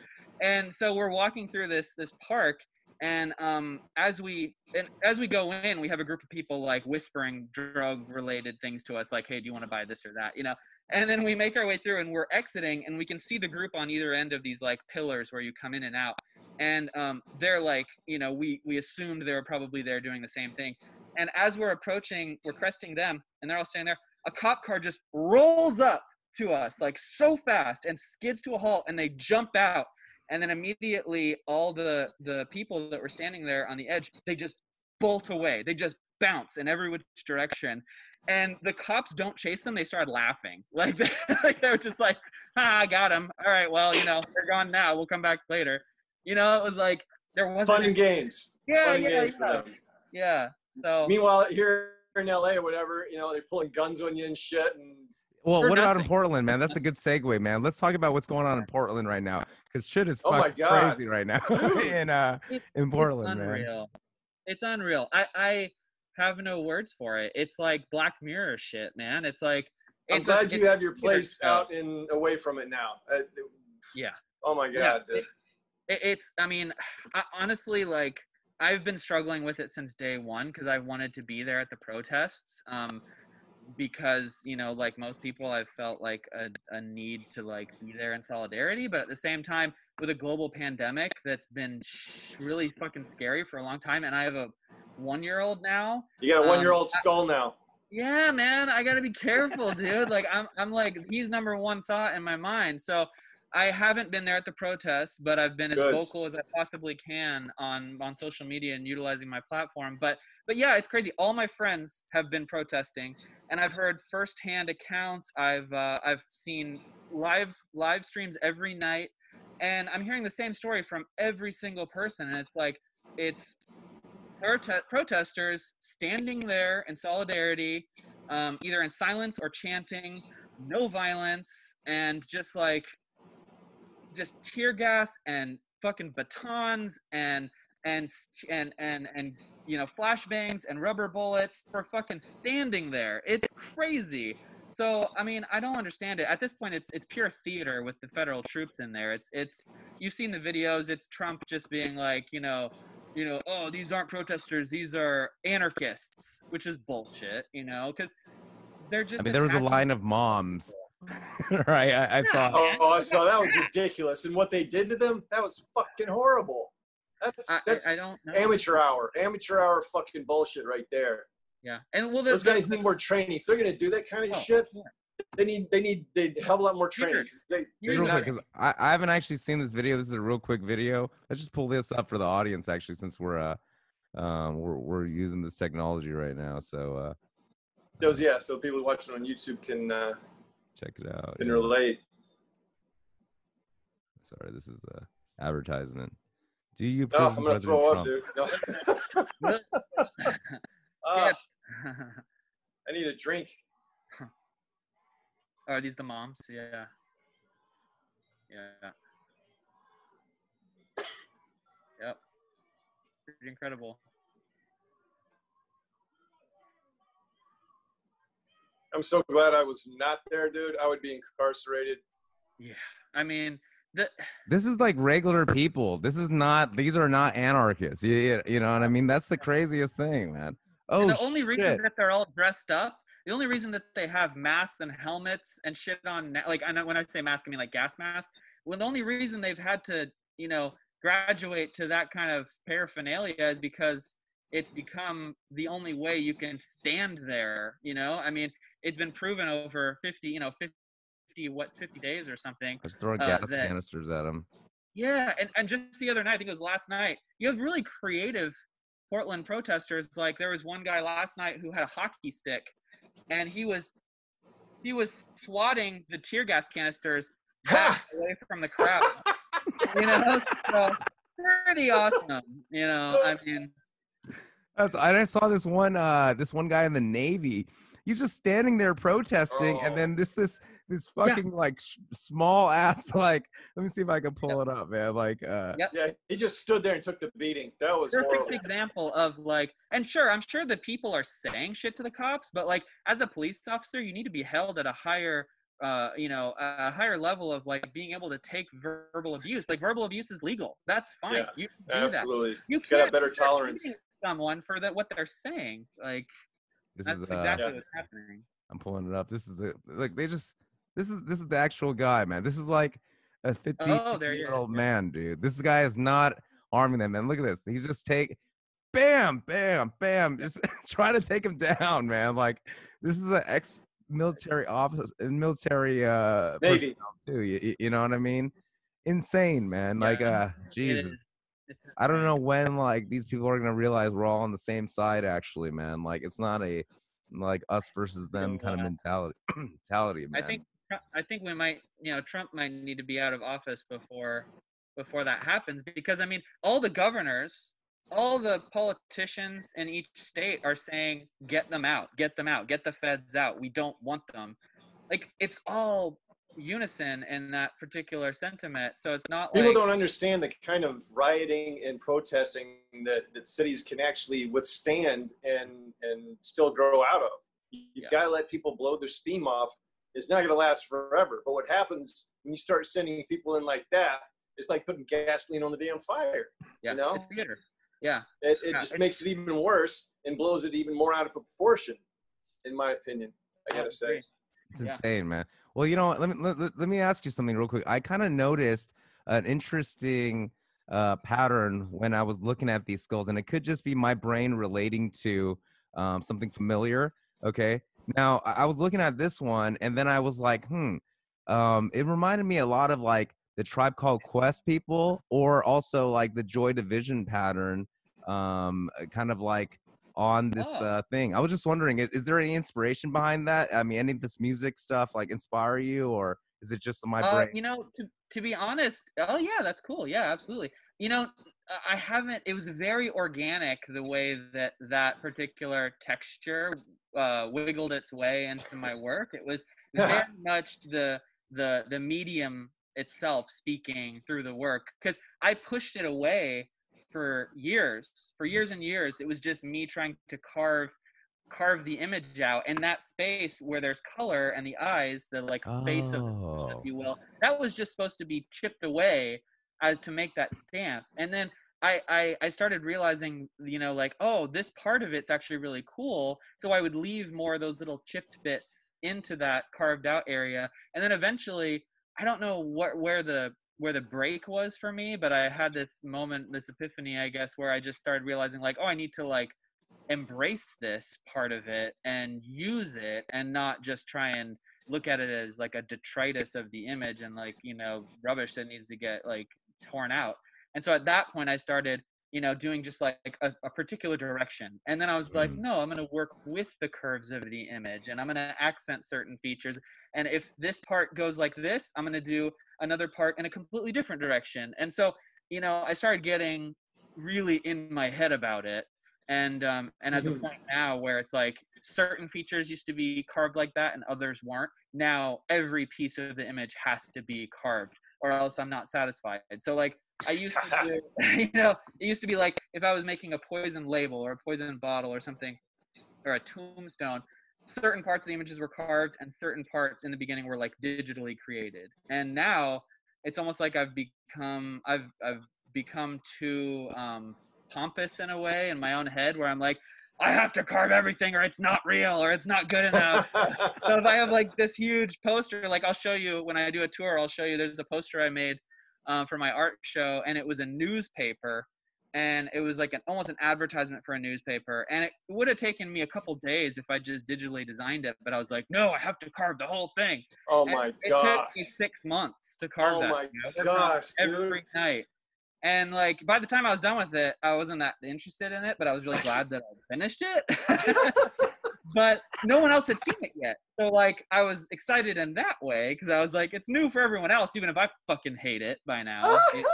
And so we're walking through this this park and um, as we and as we go in, we have a group of people like whispering drug related things to us, like, "Hey, do you want to buy this or that?" You know. And then we make our way through, and we're exiting, and we can see the group on either end of these like pillars where you come in and out. And um, they're like, you know, we we assumed they were probably there doing the same thing. And as we're approaching, we're cresting them, and they're all standing there. A cop car just rolls up to us like so fast and skids to a halt, and they jump out and then immediately all the the people that were standing there on the edge they just bolt away they just bounce in every which direction and the cops don't chase them they started laughing like they, like they were just like ah, i got him all right well you know they're gone now we'll come back later you know it was like there wasn't Fun and games. yeah Fun yeah games yeah, yeah so Meanwhile, here in LA or whatever, you know, they're pulling guns on you and shit. And Well, For what about in. Portland, man? That's a good segue, man. Let's talk about what's going on in Portland right now, because shit is Oh fucking God, crazy right now in uh in Portland, it's man. unreal. It's unreal. I I have no words for it. It's like Black Mirror shit, man. It's like I'm it's a- glad it's you have your place out and away from it now. Uh, Yeah. Oh my Yeah, God, dude. It, it's. I mean, I, honestly, like I've been struggling with it since day one because I wanted to be there at the protests. Um, because you know, like most people, I've felt like a, a need to like be there in solidarity, but at the same time, with a global pandemic that's been really fucking scary for a long time, and I have a one-year-old now. You got a Um, one-year-old skull now. Yeah, man, I gotta be careful, dude. Like I'm, I'm like he's number one thought in my mind. So I haven't been there at the protests, but I've been as Good. vocal as I possibly can on on social media and utilizing my platform. But but yeah, it's crazy. All my friends have been protesting, and I've heard firsthand accounts. I've uh, I've seen live live streams every night, and I'm hearing the same story from every single person. And it's like it's prote- protesters standing there in solidarity, um, either in silence or chanting, no violence, and just like just tear gas and fucking batons and and and and and you know flashbangs and rubber bullets for fucking standing there. It's crazy. So I mean, I don't understand it. At this point, it's it's pure theater with the federal troops in there. It's it's you've seen the videos. It's Trump just being like, you know, you know, oh, these aren't protesters, these are anarchists, which is bullshit, you know, because they're just. I mean, there was a line of moms, right? I, I saw. Oh, oh, I saw that was ridiculous, and what they did to them, that was fucking horrible. That's I- I- that's I don't know. amateur hour, amateur hour fucking bullshit right there. Yeah, and well, Those guys need more training. If they're gonna do that kind of Oh, shit, yeah. they need they need they have a lot more training. They, real not- quick, because I, I haven't actually seen this video. This is a real quick video. Let's just pull this up for the audience, actually, since we're uh, um, we're we're using this technology right now. So uh, those yeah. So people watching on YouTube can uh, check it out. can yeah. relate. Sorry, this is the advertisement. Do you Oh, approve I'm gonna President throw Trump? up, dude. No. Ah, Yeah. I need a drink. Oh, are these the moms? Yeah. Yeah. Yep. Pretty incredible. I'm so glad I was not there, dude. I would be incarcerated. Yeah. I mean, the This is like regular people. This is not. These are not anarchists. You, you- you know what I mean? That's the craziest thing, man. Oh and the only reason that they're all dressed up, the only reason that they have masks and helmets and shit on, like I know when I say mask, I mean like gas mask. Well, the only reason they've had to, you know, graduate to that kind of paraphernalia is because it's become the only way you can stand there. You know, I mean, it's been proven over 50, you know, 50 what 50 days or something. I was throwing uh, gas that- canisters at him. Yeah, and, and just the other night, I think it was last night, you have really creative Portland protesters. Like there was one guy last night who had a hockey stick and he was he was swatting the tear gas canisters back away from the crowd. you know, so pretty awesome. You know, I mean That's, I I saw this one uh this one guy in the Navy. He's just standing there protesting, and Oh. then this this this fucking like sh- small ass like. Let me see if I can pull it up, man. Like, uh, Yep. Yeah, he just stood there and took the beating. That was perfect horrible. example of like and sure i'm sure the people are saying shit to the cops but like as a police officer you need to be held at a higher uh you know a higher level of like being able to take verbal abuse like verbal abuse is legal that's fine Yeah, you can do that Absolutely. you Gotta have can't better tolerance. someone for that what they're saying like this that's is uh, exactly Yeah. what's happening I'm pulling it up. This is the like they just this is this is the actual guy, man. This is like a 50 oh, year old man, dude. This guy is not arming them, man. Look at this. He's just take bam, bam, bam, just trying to take him down, man. Like this is an ex military officer and military uh Navy. too. You, you- you know what I mean? Insane, man. Like uh Jesus. I don't know when like these people are gonna realize we're all on the same side. Actually, man, like it's not a it's like us versus them kind of mentality. mentality, I think I think we might, you know, Trump might need to be out of office before before that happens because I mean, all the governors, all the politicians in each state are saying, "Get them out, get them out, get the feds out. We don't want them." Like it's all unison in that particular sentiment. So it's not like People like don't understand the kind of rioting and protesting that, that cities can actually withstand and and still grow out of. You've Yeah. got to let people blow their steam off. It's not going to last forever. But what happens when you start sending people in like that? It's like putting gasoline on the damn fire. yeah, know? it's theater. Yeah. It, it Yeah, just makes it even worse and blows it even more out of proportion, in my opinion. I gotta say. It's Yeah. insane, man. Well, you know, let me let, let- me ask you something real quick. I kind of noticed an interesting uh, pattern when I was looking at these skulls, and it could just be my brain relating to um, something familiar. Okay. Now I I was looking at this one, and then I was like, hmm. Um, it reminded me a lot of like the tribe called Quest people, or also like the Joy Division pattern. Um, kind of like on this Oh. uh, thing. I was just wondering, is, is there any inspiration behind that? I mean, any of this music stuff like inspire you, or is it just my Uh, brain? you know, to, to be honest, oh yeah, that's cool. Yeah, absolutely. You know, I- I haven't. It was very organic the way that that particular texture uh, wiggled its way into my work. It was very much the the the medium itself speaking through the work because I pushed it away for years, for years and years. It was just me trying to carve carve the image out in that space where there's color and the eyes, the like face of oh, if you will. That was just supposed to be chipped away as to make that stamp. And then I, I I started realizing, you know, like, oh, this part of it's actually really cool. So I would leave more of those little chipped bits into that carved out area. And then eventually, I don't know what where the where the break was for me, but I had this moment, this epiphany, I guess, where I just started realizing like, oh, I need to like embrace this part of it and use it and not just try and look at it as like a detritus of the image and like you know rubbish that needs to get like torn out. And so at that point i started you know doing just like a, a particular direction and then i was like Mm. no i'm going to work with the curves of the image and i'm going to accent certain features and if this part goes like this i'm going to do another part in a completely different direction and so you know i started getting really in my head about it and um and at the Mhm. point now where it's like certain features used to be carved like that and others weren't now every piece of the image has to be carved or else i'm not satisfied so like i used to do, you know it used to be like if i was making a poison label or a poison bottle or something or a tombstone certain parts of the images were carved and certain parts in the beginning were like digitally created. And now it's almost like i've become i've i've become too um pompous in a way in my own head where i'm like i have to carve everything or it's not real or it's not good enough. So if I have like this huge poster, like I'll show you when I do a tour, I'll show you there's a poster I made um, for my art show, and it was a newspaper, and it was like an almost an advertisement for a newspaper, and it would have taken me a couple days if I just digitally designed it, but I was like, no, I have to carve the whole thing. oh And my it gosh. It took me six months to carve Oh that. my you know, gosh, dude. every night. And like by the time I was done with it, I wasn't that interested in it, but I was really glad that I finished it. but no one else had seen it yet. So like I was excited in that way because I was like, it's new for everyone else, even if I fucking hate it by now. It-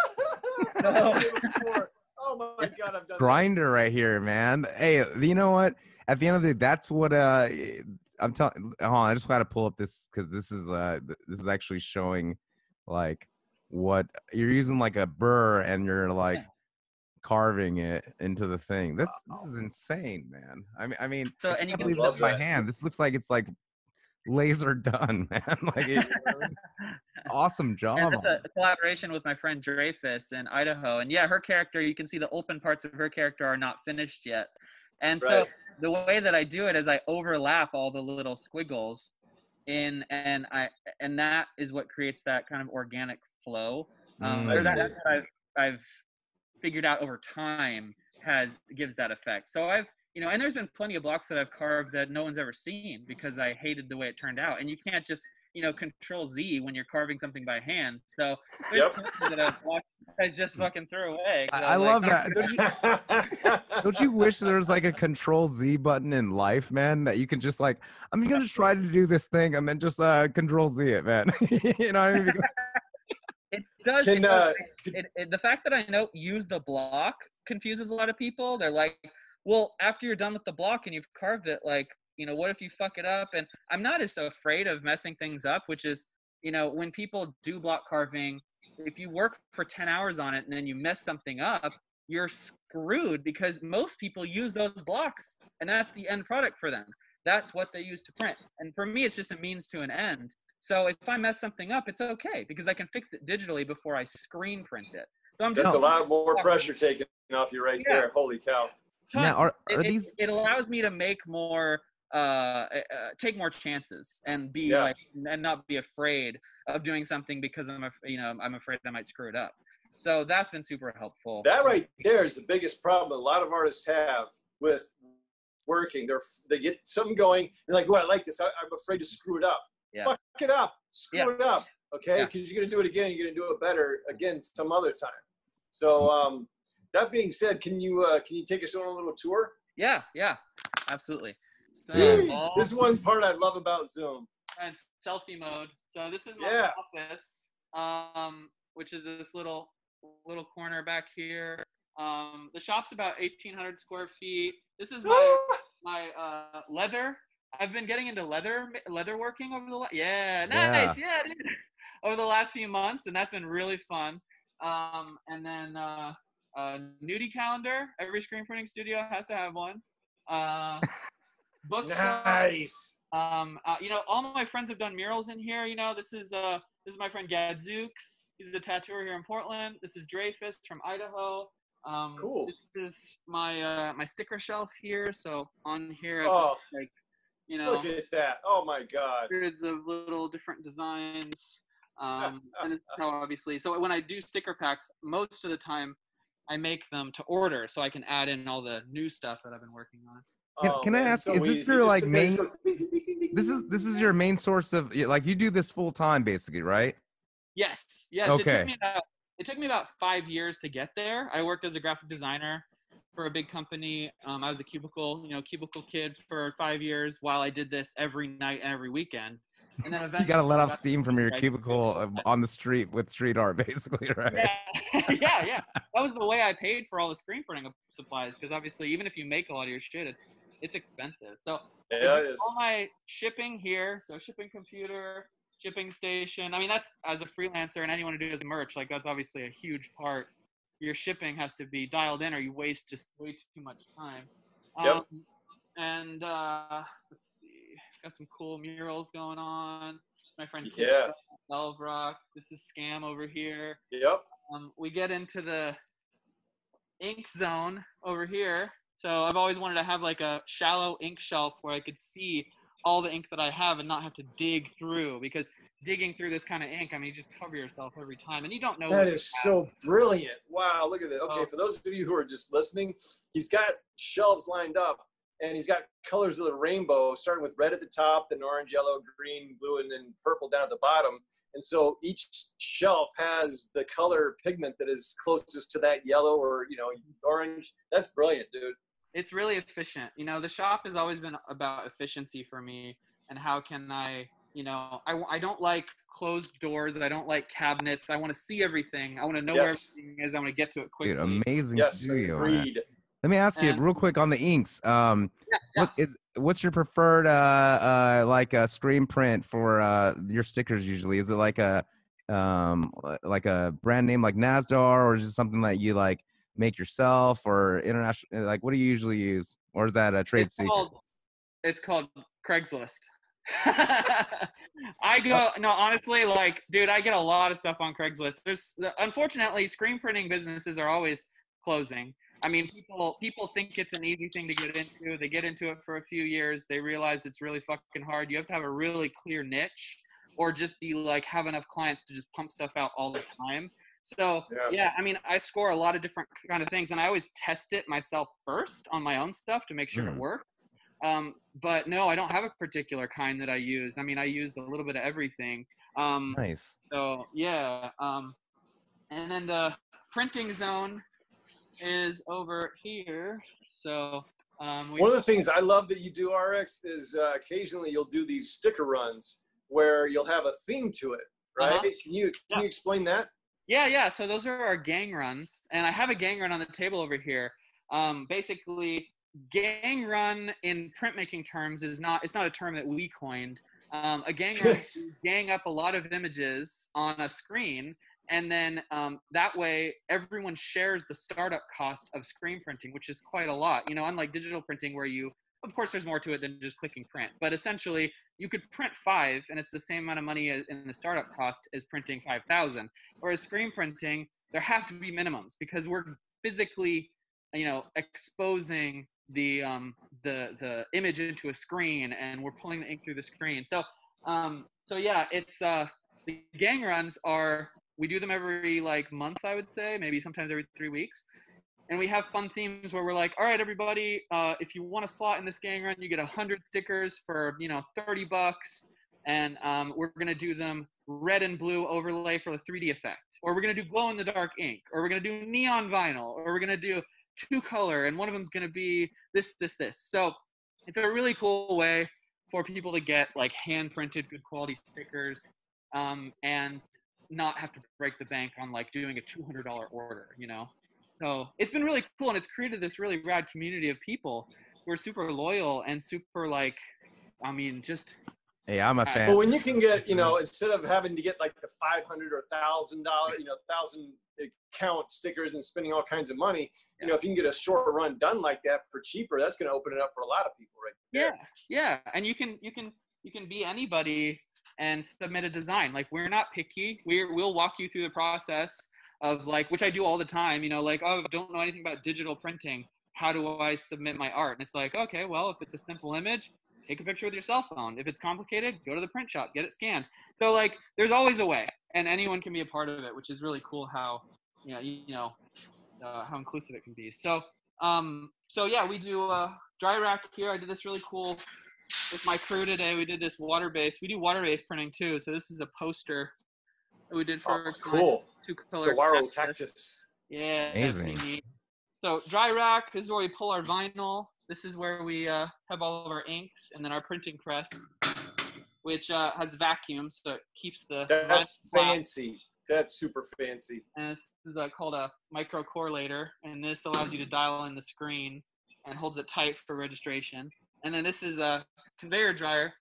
oh my god, I've done that. grinder right here, man. Hey, you know what? At the end of the day, that's what uh I'm telling. Hold on, I just got to pull up this because this is uh this is actually showing like what you're using like a burr and you're like carving it into the thing. This this is insane, man. I mean, I mean, So, I can't believe this by that. hand. This looks like it's like laser done, man. like it, awesome job. That's a collaboration with my friend Dreyfus in Idaho. And yeah, her character, you can see the open parts of her character are not finished yet. And so the way that I do it is I overlap all the little squiggles in and I and that is what creates that kind of organic flow. Um, Mm. or that, that's what I've, I've figured out over time has gives that effect. So I've you know, and there's been plenty of blocks that I've carved that no one's ever seen because I hated the way it turned out. And you can't just you know control Z when you're carving something by hand. So there's Yep. that I've watched I just fucking threw away. I, I was love that. Don't you, don't you wish there was like a control Z button in life, man, that you can just like, I'm gonna try to do this thing and then just uh control Z it, man. you know what I mean? Does. Can, it uh, it, it, the fact that I know use the block confuses a lot of people. They're like, well, after you're done with the block and you've carved it, like, you know, what if you fuck it up? And I'm not as afraid of messing things up, which is, you know, when people do block carving, if you work for 10 hours on it and then you mess something up, you're screwed because most people use those blocks and that's the end product for them. That's what they use to print. And for me, it's just a means to an end. So if I mess something up, it's okay because I can fix it digitally before I screen print it. So I'm just That's a lot more pressure taken off you right Yeah. there. Holy cow. now, are, it, are it- these? it allows me to make more uh, uh take more chances and be Yeah. like and not be afraid of doing something because i'm you know i'm afraid i might screw it up so that's been super helpful That right there is the biggest problem a lot of artists have with working. They're they get something going. They're like, "Oh, I like this. I, I'm afraid to screw it up. Yeah. Fuck it up. Screw Yeah. it up. Okay, Yeah. because you're gonna do it again. You're gonna do it better again some other time. So um, that being said, can you uh, can you take us on a little tour? yeah yeah absolutely so Yay. all- This is one part I love about Zoom. and selfie mode. So this is my Yeah. office, um, which is this little little corner back here. Um, the shop's about eighteen hundred square feet. This is my my uh, leather. I've been getting into leather leather working over the la- yeah nice yeah, dude. over the last few months, and that's been really fun. Um, and then uh, uh, nudie calendar. Every screen printing studio has to have one. Uh, bookshelf. nice. Um, uh, you know, all my friends have done murals in here. You know, this is uh, this is my friend Gadzooks. He's a tattooer here in Portland. This is Dreyfus from Idaho. Um, Cool. This is my uh, my sticker shelf here. So on here, I've Oh, like you know, look at that. Oh my God. hundreds of little different designs. Um, and it's how obviously, so when I do sticker packs, most of the time I make them to order so I can add in all the new stuff that I've been working on. Can- Oh, can I ask, so is this easy. your, like, sit there and main- This is this is your main source of like you do this full time basically, right? Yes, yes. It Okay. took me about it took me about five years to get there. I worked as a graphic designer for a big company. Um, I was a cubicle, you know, cubicle kid for five years while I did this every night and every weekend. And then eventually, You got to let I off steam from your cubicle uh, on the street with street art, basically, right? Yeah, yeah, yeah. That was the way I paid for all the screen printing supplies because obviously, even if you make a lot of your shit, it's it's expensive. So Yeah, do all my shipping here. So shipping computer, shipping station. I mean, that's as a freelancer and anyone who does merch, like that's obviously a huge part. Your shipping has to be dialed in, or you waste just way too much time. Yep. Um, and uh, let's see, got some cool murals going on. My friend Yeah. Rock. This is Scam over here. Yep. Um, we get into the ink zone over here. So I've always wanted to have like a shallow ink shelf where I could see all the ink that I have and not have to dig through because digging through this kind of ink, I mean, you just cover yourself every time and you don't know. That is so brilliant. Wow, look at that. Okay, Oh. for those of you who are just listening, he's got shelves lined up and he's got colors of the rainbow, starting with red at the top, then orange, yellow, green, blue, and then purple down at the bottom. And so each shelf has the color pigment that is closest to that yellow or, you know, orange. That's brilliant, dude. It's really efficient. You know, the shop has always been about efficiency for me and how can I, you know, I, I don't like closed doors. I don't like cabinets. I want to see everything. I want to know Yes. where everything is. I want to get to it quickly. Dude, amazing Yes, studio. agreed. Let me ask you real quick on the inks. Um, Yeah, yeah. what is what's your preferred uh uh like a screen print for uh your stickers usually? Is it like a um like a brand name like Nazdar or is it something that you like make yourself or international like what do you usually use? Or is that a trade it's secret? Called, it's called Craigslist. I go no honestly like dude I get a lot of stuff on Craigslist. There's unfortunately screen printing businesses are always closing. I mean people people think it's an easy thing to get into. They get into it for a few years, they realize it's really fucking hard. You have to have a really clear niche or just be like have enough clients to just pump stuff out all the time. So Yeah. yeah, I mean I score a lot of different kind of things and I always test it myself first on my own stuff to make sure it Mm. works. Um, but no, I don't have a particular kind that I use. I mean, I use a little bit of everything. Um, Nice. so yeah. Um, and then the printing zone is over here. So um, we, One of the things I love that you do, RX, is uh, occasionally you'll do these sticker runs where you'll have a theme to it, right? Uh-huh. Can you can Yeah. you explain that? Yeah, yeah. So those are our gang runs, and I have a gang run on the table over here. Um, basically, gang run in printmaking terms is not it's not a term that we coined. Um, a gang run gang up a lot of images on a screen, and then um, that way everyone shares the startup cost of screen printing, which is quite a lot. You know, unlike digital printing where you of course there's more to it than just clicking print but essentially you could print five and it's the same amount of money in the startup cost as printing 5000 Whereas screen printing, there have to be minimums because we're physically, you know, exposing the um, the the image into a screen and we're pulling the ink through the screen. So um, so yeah, it's uh, the gang runs are we do them every like month, I would say, maybe sometimes every three weeks. And we have fun themes where we're like, all right, everybody, uh, if you want a slot in this gang run, you get 100 stickers for, you know, 30 bucks and um, we're going to do them red and blue overlay for the 3D effect, or we're going to do glow in the dark ink, or we're going to do neon vinyl, or we're going to do two color, and one of them's going to be this, this, this. So it's a really cool way for people to get like hand printed, good quality stickers, um, and not have to break the bank on like doing a $200 order, you know? So it's been really cool, and it's created this really rad community of people who are super loyal and super like, I mean, just Hey, I'm a fan. But when you can get, you know, instead of having to get like the five hundred or thousand dollar, you know, thousand count stickers and spending all kinds of money, you know, if you can get a short run done like that for cheaper, that's going to open it up for a lot of people, right? yeah yeah and you can you can you can be anybody and submit a design. Like we're not picky. We're we'll walk you through the process of like which i do all the time you know like oh don't know anything about digital printing. How do i submit my art? And it's like okay well if it's a simple image take a picture with your cell phone if it's complicated go to the print shop get it scanned so like there's always a way and anyone can be a part of it which is really cool how you know you, you know uh, how inclusive it can be so um so yeah we do uh dry rack here i did this really cool with my crew today we did this water based we do water based printing too so this is a poster that we did for Oh, cool. two color Saguaro cactus. cactus. Yeah, Amazing. So dry rack, this is where we pull our vinyl. This is where we uh, have all of our inks, and then our printing press, which uh, has vacuum, so it keeps the. That's fancy. That's super fancy. And this is uh, called a micro correlator, and this allows you to dial in the screen and holds it tight for registration. And then this is a conveyor dryer,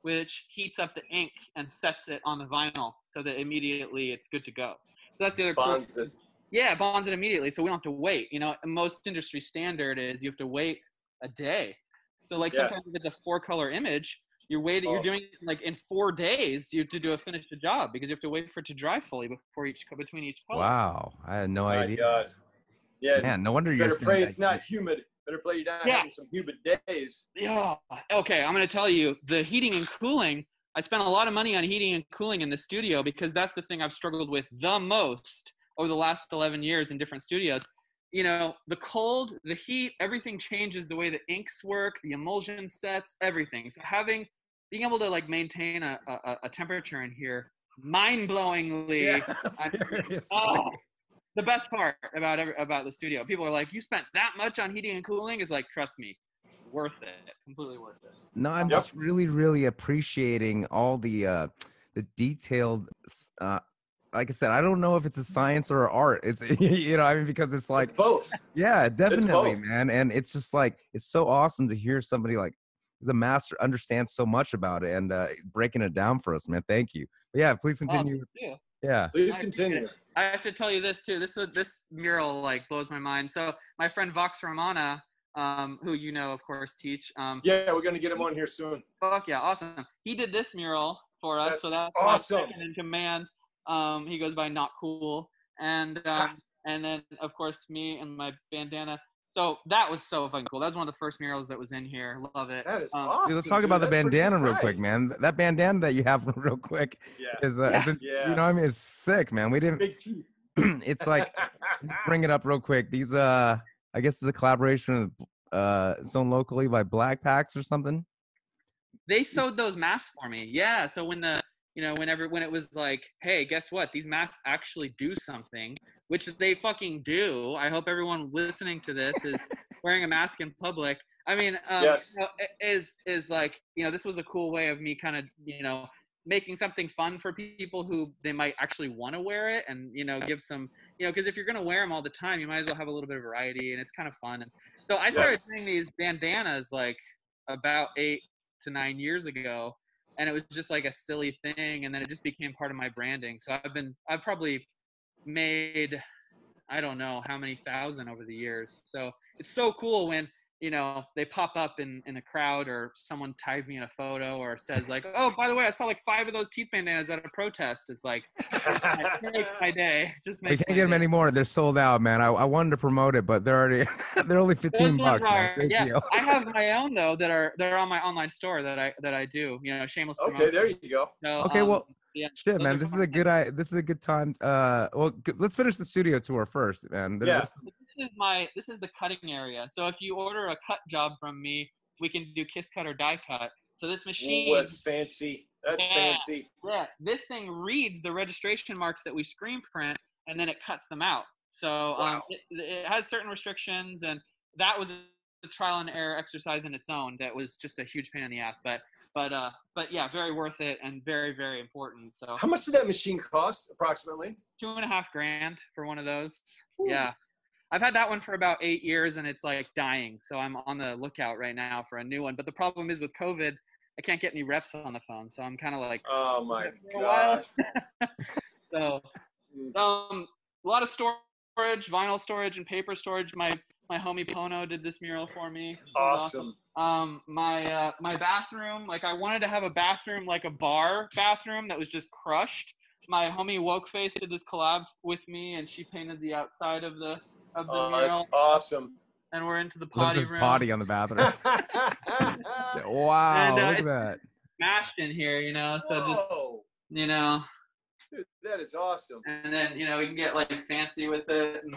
which heats up the ink and sets it on the vinyl so that immediately it's good to go. So that's the other Bonds it. yeah, it bonds it immediately, so we don't have to wait. You know, most industry standard is you have to wait a day. So like Yes. sometimes if it's a four color image, you're waiting. Oh. You're doing like in four days. You have to do a finish the job because you have to wait for it to dry fully before each between each color. Wow, I had no My idea. God. Yeah. Man, no wonder you're. better saying pray it's you- not humid. Better pray you're not Yeah. having some humid days. Yeah. Okay, I'm gonna tell you the heating and cooling. I spent a lot of money on heating and cooling in the studio because that's the thing I've struggled with the most over the last 11 years in different studios. You know, the cold, the heat, everything changes the way the inks work, the emulsion sets, everything. So having, being able to like maintain a, a, a temperature in here, mind-blowingly, I- seriously. oh, the best part about every, about the studio. People are like, "You spent that much on heating and cooling?" Is like, trust me, worth it, completely worth it. No, I'm Yep. just really, really appreciating all the uh the detailed uh like I said, I don't know if it's a science or art. It's you know, I mean, because it's like it's both. yeah, definitely, both. man. And it's just like it's so awesome to hear somebody like who's a master understands so much about it and uh, breaking it down for us, man. Thank you. But yeah, please Oh, continue. yeah. Yeah. Please continue. I have to tell you this too. This this mural like blows my mind. So my friend Vox Romana, um, who you know of course teach, um, Yeah, we're gonna get him on here soon. fuck yeah, awesome. He did this mural for us, That's so that's awesome. in command. Um, he goes by Not Cool, and um, and then of course me and my bandana. So that was so fucking cool. That was one of the first murals that was in here. Love it. That is Um, awesome. Dude, let's talk dude. about the That's pretty bandana real quick, man. That bandana that you have real quick Yeah. is, uh, Yeah. is it- Yeah. you know, what I mean, it's sick, man. We didn't. Big T. it's like bring it up real quick. These uh I guess it's a collaboration with uh Zone Locally by Black Packs or something. they sewed those masks for me yeah so when the you know whenever when it was like hey guess what these masks actually do something which they fucking do i hope everyone listening to this is wearing a mask in public i mean um, Yes. you know, is is like you know this was a cool way of me kind of you know making something fun for people who they might actually want to wear it and you know give some you know because if you're going to wear them all the time you might as well have a little bit of variety and it's kind of fun and so i started Yes. doing these bandanas like about eight to nine years ago and it was just like a silly thing and then it just became part of my branding. So i've been i've probably made i don't know how many thousand over the years. So it's so cool when you know they pop up in in a crowd or someone tags me in a photo or says like oh by the way i saw like five of those teeth bandanas at a protest it's like my day just We can't get them day. anymore. They're sold out, man. I, I wanted to promote it, but they're already they're only 15 bucks. man. are- yeah, you. I have my own though that are that are on my online store that I that I do. You know, shameless. okay, promotion. there you go. So, Okay, um, well, yeah, Shit, those man, this is a good I this is a good time. Uh well, g- let's finish the studio tour first, man. There- Yeah. this- this is my this is the cutting area. So if you order a cut job from me, we can do kiss cut or die cut. So this machine, Ooh, that's fancy. That's Yeah. fancy. yeah, this thing reads the registration marks that we screen print, and then it cuts them out. So um, it, it has certain restrictions, and that was a trial and error exercise in its own. That was just a huge pain in the ass, but but uh, but yeah, very worth it and very very important. So How much did that machine cost, approximately? two and a half grand for one of those. Yeah. I've had that one for about eight years and it's like dying. So I'm on the lookout right now for a new one. But the problem is with COVID, I can't get any reps on the phone. So I'm kind of like, Oh my For a while. god. so um, a lot of storage, vinyl storage and paper storage. My my homie Pono did this mural for me. It was Awesome. um my uh my bathroom like i wanted to have a bathroom like a bar bathroom that was just crushed my homie wokeface did this collab with me and she painted the outside of the of the Oh, mural that's awesome. and we're into the Lives potty his room potty on the bathroom. wow, And, uh, look at that. smashed in here you know so just you know Dude, that is awesome. and then you know we can get like fancy with it and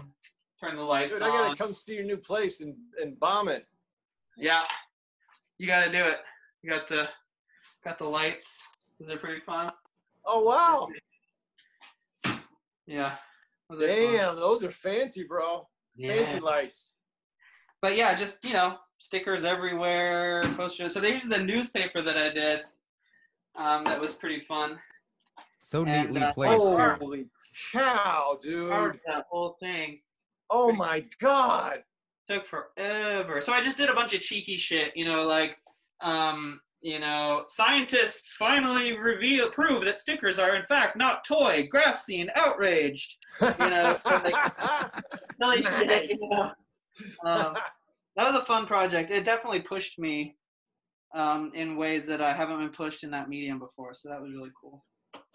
turn the lights Dude, I gotta come see your new place and, and bomb it. yeah you gotta do it you got the got the lights is it pretty fun Oh wow. yeah Those. Damn, those are fancy, bro. Fancy lights. but yeah, just you know, stickers everywhere, posters. So there's the newspaper that I did. Um, that was pretty fun. So And, neatly uh, placed. here. Holy cow, dude. Hard that whole thing Oh my god. took forever. So I just did a bunch of cheeky shit, you know, like um, you know, scientists finally reveal prove that stickers are in fact not toy. Graph scene outraged. know, like- Silly shit, Nice. you know. Um, that was a fun project. It definitely pushed me um, in ways that I haven't been pushed in that medium before. So that was really cool.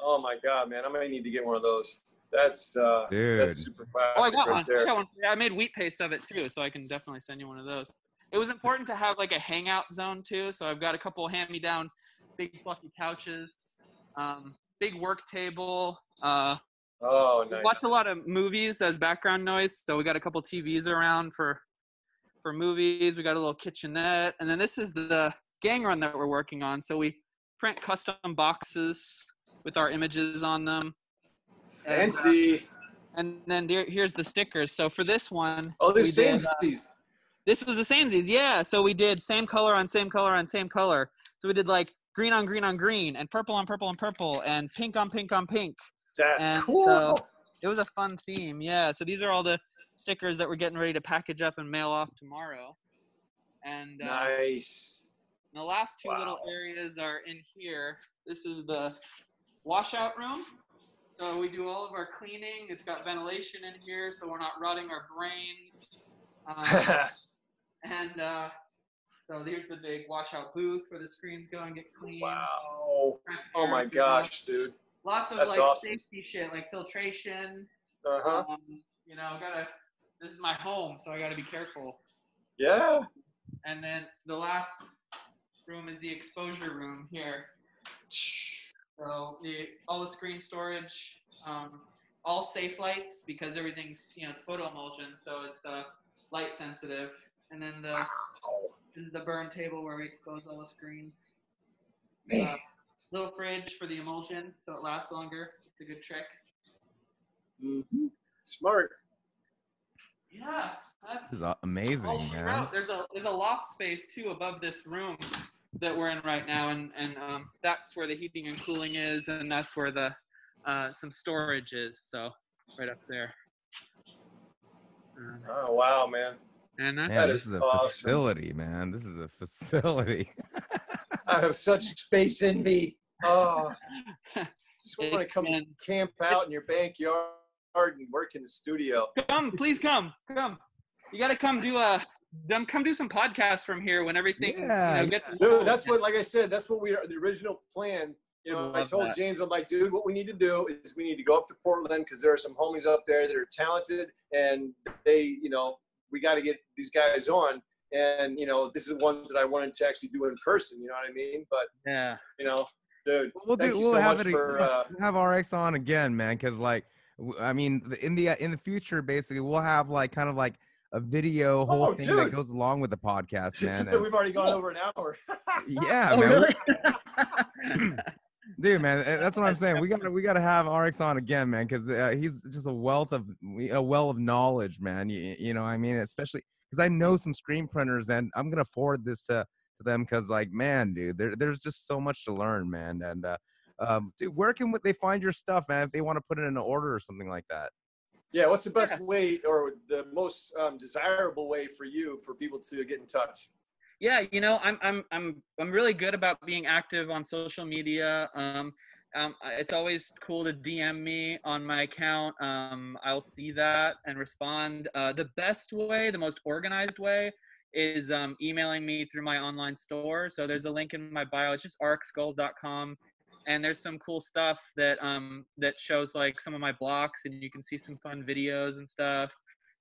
oh my god, man. I might need to get one of those. That's uh Dude. that's super classic Oh, I got right one. there. I got one. Yeah, I made wheat paste of it too, so I can definitely send you one of those. It was important to have like a hangout zone too, so I've got a couple hand-me-down big fluffy couches, um, big work table. Uh, Oh we nice. watch a lot of movies as background noise, so we got a couple TVs around for for movies. We got a little kitchenette, and then this is the gang run that we're working on. So we print custom boxes with our images on them. And, uh, Fancy. and then there, here's the stickers. So for this one, Oh, they're we did, same uh, this was the samesies, yeah. So we did same color on same color on same color. So we did like green on green on green, and purple on purple on purple, and pink on pink on pink. That's And cool. so- It was a fun theme, yeah. So these are all the stickers that we're getting ready to package up and mail off tomorrow. And uh, nice. the last two little areas are in here. This is the washout room. So we do all of our cleaning. It's got ventilation in here, so we're not rotting our brains. Um, and uh, so there's the big washout booth where the screens go and get cleaned. wow. Oh my gosh, dude. Lots of That's like awesome. safety shit, like filtration. Uh huh. Um, you know, I gotta. This is my home, so I gotta be careful. Yeah. And then the last room is the exposure room here. So the all the screen storage, um, all safe lights because everything's you know it's photo emulsion, so it's uh, light sensitive. And then the this is the burn table where we expose all the screens. Man. Uh, little fridge for the emulsion, so it lasts longer. It's a good trick. Mhm. Smart. Yeah, that's This is amazing, man. There's a there's a loft space too above this room that we're in right now, and and um, that's where the heating and cooling is, and that's where the uh, some storage is. So right up there. Um, Oh wow, man. and that's Man, That this is is a awesome. facility, man. This is a facility. I have such space in me. Oh, just want to come been- camp out in your backyard and work in the studio. come, please come, come. You got to come do a. Them come do some podcasts from here when everything Yeah, you know, gets Dude, that's what, like I said, that's what we are. The original plan. You know, I Love told that. James, I'm like, dude, what we need to do is we need to go up to Portland because there are some homies up there that are talented and they, you know, we got to get these guys on. And you know, this is ones that I wanted to actually do in person. You know what I mean? But yeah. you know, dude, We'll do. We'll so have much it. for. Uh, have RX on again, man. Because like, i mean, the- in the in the future, basically, we'll have like kind of like a video whole Oh, thing dude. that goes along with the podcast, man. and- we've already gone over an hour. yeah, Oh, man. really? Dude, man, eh, that's what I'm saying. We got to we got to have RX on again, man, because uh, he's just a wealth of a well of knowledge, man. You, you know, I mean, especially because I know some screen printers, and I'm gonna forward this to to them because, like, man, dude, there, there's just so much to learn, man. And uh, um, dude, where can they find your stuff, man? If they want to put it in an order or something like that. Yeah, what's the best way or the most um, desirable way for you for people to get in touch? yeah you know i'm i'm i'm i'm really good about being active on social media um um, it's always cool to DM me on my account. Um, I'll see that and respond. Uh, the best way, the most organized way, is um, emailing me through my online store. So there's a link in my bio. It's just arcskulls.com, and there's some cool stuff that um, that shows like some of my blocks, and you can see some fun videos and stuff.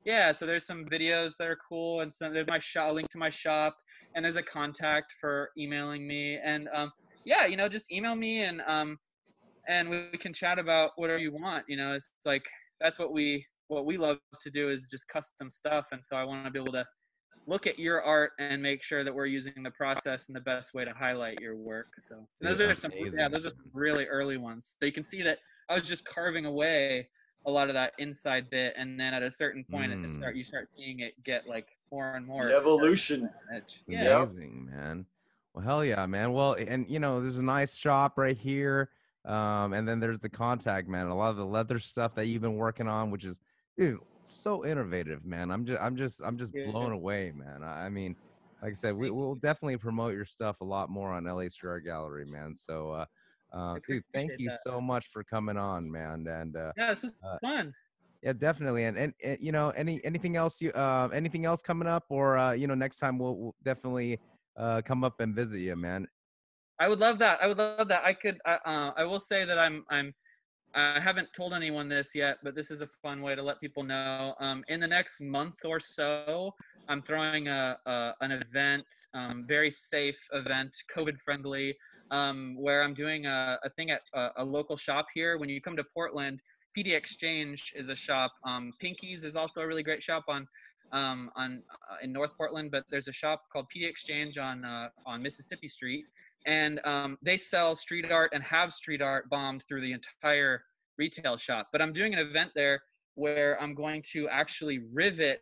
Yeah, so there's some videos that are cool, and some there's my shop, link to my shop, and there's a contact for emailing me, and um, yeah, you know, just email me and um, and we can chat about whatever you want. You know, it's like that's what we what we love to do is just custom stuff, and so I want to be able to look at your art and make sure that we're using the process in the best way to highlight your work. So and those Yeah, are some yeah, those are some really early ones. So you can see that I was just carving away a lot of that inside bit, and then at a certain point at the Mm. start, you start seeing it get like more and more The evolution. edge. It's Yeah. amazing, man. Well, hell yeah, man. Well, and you know, there's a nice shop right here. Um, and then there's the contact, man. A lot of the leather stuff that you've been working on, which is dude, so innovative, man. I'm just I'm just I'm just Yeah. blown away, man. I mean, like I said, we, we'll definitely promote your stuff a lot more on LA Street Art Gallery, man. So uh uh, dude, thank you that. so much for coming on, man. And uh, Yeah, it's just Uh, fun. yeah, definitely. And, and and you know, any anything else you uh anything else coming up, or uh, you know, next time we'll, we'll definitely uh come up and visit you, man. I would love that. I would love that. I could. Uh, I will say that I'm. I'm. I haven't told anyone this yet, but this is a fun way to let people know. Um, in the next month or so, I'm throwing a, a an event, um, very safe event, COVID friendly, um, where I'm doing a, a thing at a, a local shop here. When you come to Portland, PD Exchange is a shop. Um, Pinkies is also a really great shop on um, on uh, in North Portland, but there's a shop called PD Exchange on uh, on Mississippi Street, and um, they sell street art and have street art bombed through the entire retail shop. But I'm doing an event there where I'm going to actually rivet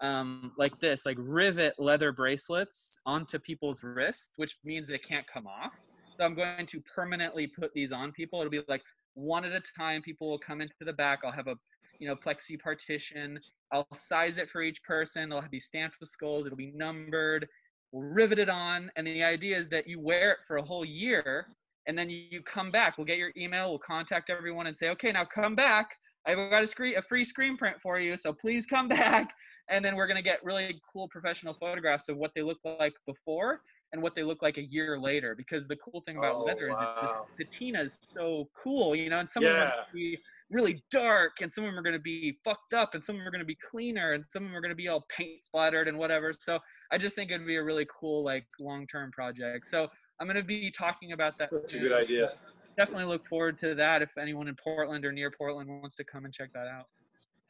um, like this, like rivet leather bracelets onto people's wrists, which means they can't come off. So I'm going to permanently put these on people. It'll be like one at a time. People will come into the back. I'll have a you know plexi partition. I'll size it for each person. They'll be stamped with skulls. It'll be numbered. We'll rivet it on, and the idea is that you wear it for a whole year, and then you, come back. We'll get your email. We'll contact everyone and say, okay, now come back. I've got a screen, a free screen print for you, so please come back. And then we're gonna get really cool professional photographs of what they look like before and what they look like a year later. Because the cool thing about Oh, leather is wow. the patina is so cool, you know. And some of them are gonna be really dark, and some of them are gonna be fucked up, and some of them are gonna be cleaner, and some of them are gonna be all paint splattered and whatever. So I just think it'd be a really cool like long-term project. So I'm gonna be talking about that. Such a good idea. Definitely look forward to that. If anyone in Portland or near Portland wants to come and check that out.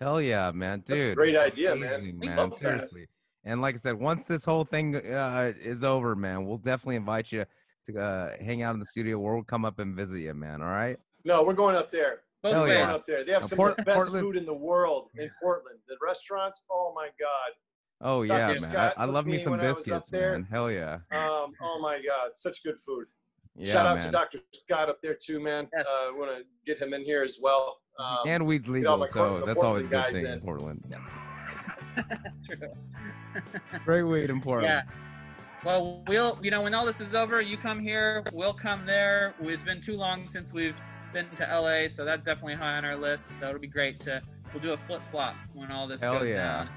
Hell yeah, man, That's a dude. great idea, man. amazing, We man. love that. Seriously. And like I said, once this whole thing uh, is over, man, we'll definitely invite you to uh, hang out in the studio. Or we'll come up and visit you, man. All right. No, we're going up there. Both Hell yeah. going up there. They have Now, some Port- of the best Portland- food in the world in Portland. The restaurants, oh my god. Oh Dr. yeah, man. Scott I, I love me me some when I was biscuits, up there. man. Hell yeah. Um, oh my god, such good food. Yeah, Shout out man. to Dr. Scott up there too, man. Yes. Uh, we want to get him in here as well. Um, and weed's all legal, so Cor- that's always a Portland good thing in in. Portland. True. Great weed in Portland. Yeah. Well, we'll, you know, when all this is over, you come here, we'll come there. It's been too long since we've been to LA, so that's definitely high on our list. So it'll be great to, we'll do a flip flop when all this Hell goes yeah. down.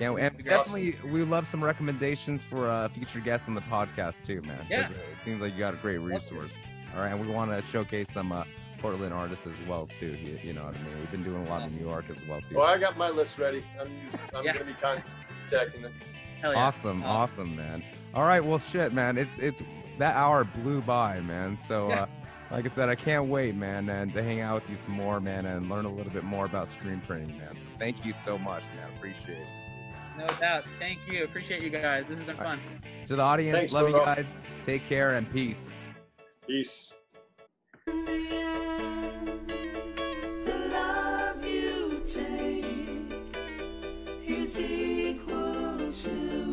Yeah, and That'd be definitely we love some recommendations for uh, future guests on the podcast too, man. Yeah. It seems like you got a great resource. All right, and we want to showcase some uh, Portland artists as well too. You, you know what I mean? We've been doing a lot in New York as well too. well, I got my list ready. I'm, I'm Yeah. going to be contacting them. Hell yeah. Awesome, awesome, man. All right, well, shit, man. It's it's that hour blew by, man. So, Yeah. uh, like I said, I can't wait, man, and to hang out with you some more, man, and learn a little bit more about screen printing, man. So, thank you so much, man. Appreciate it. No doubt. Thank you. Appreciate you guys. This has been fun. To the audience, Thanks, love you bro. guys. Take care and peace. Peace. The love you take is equal to the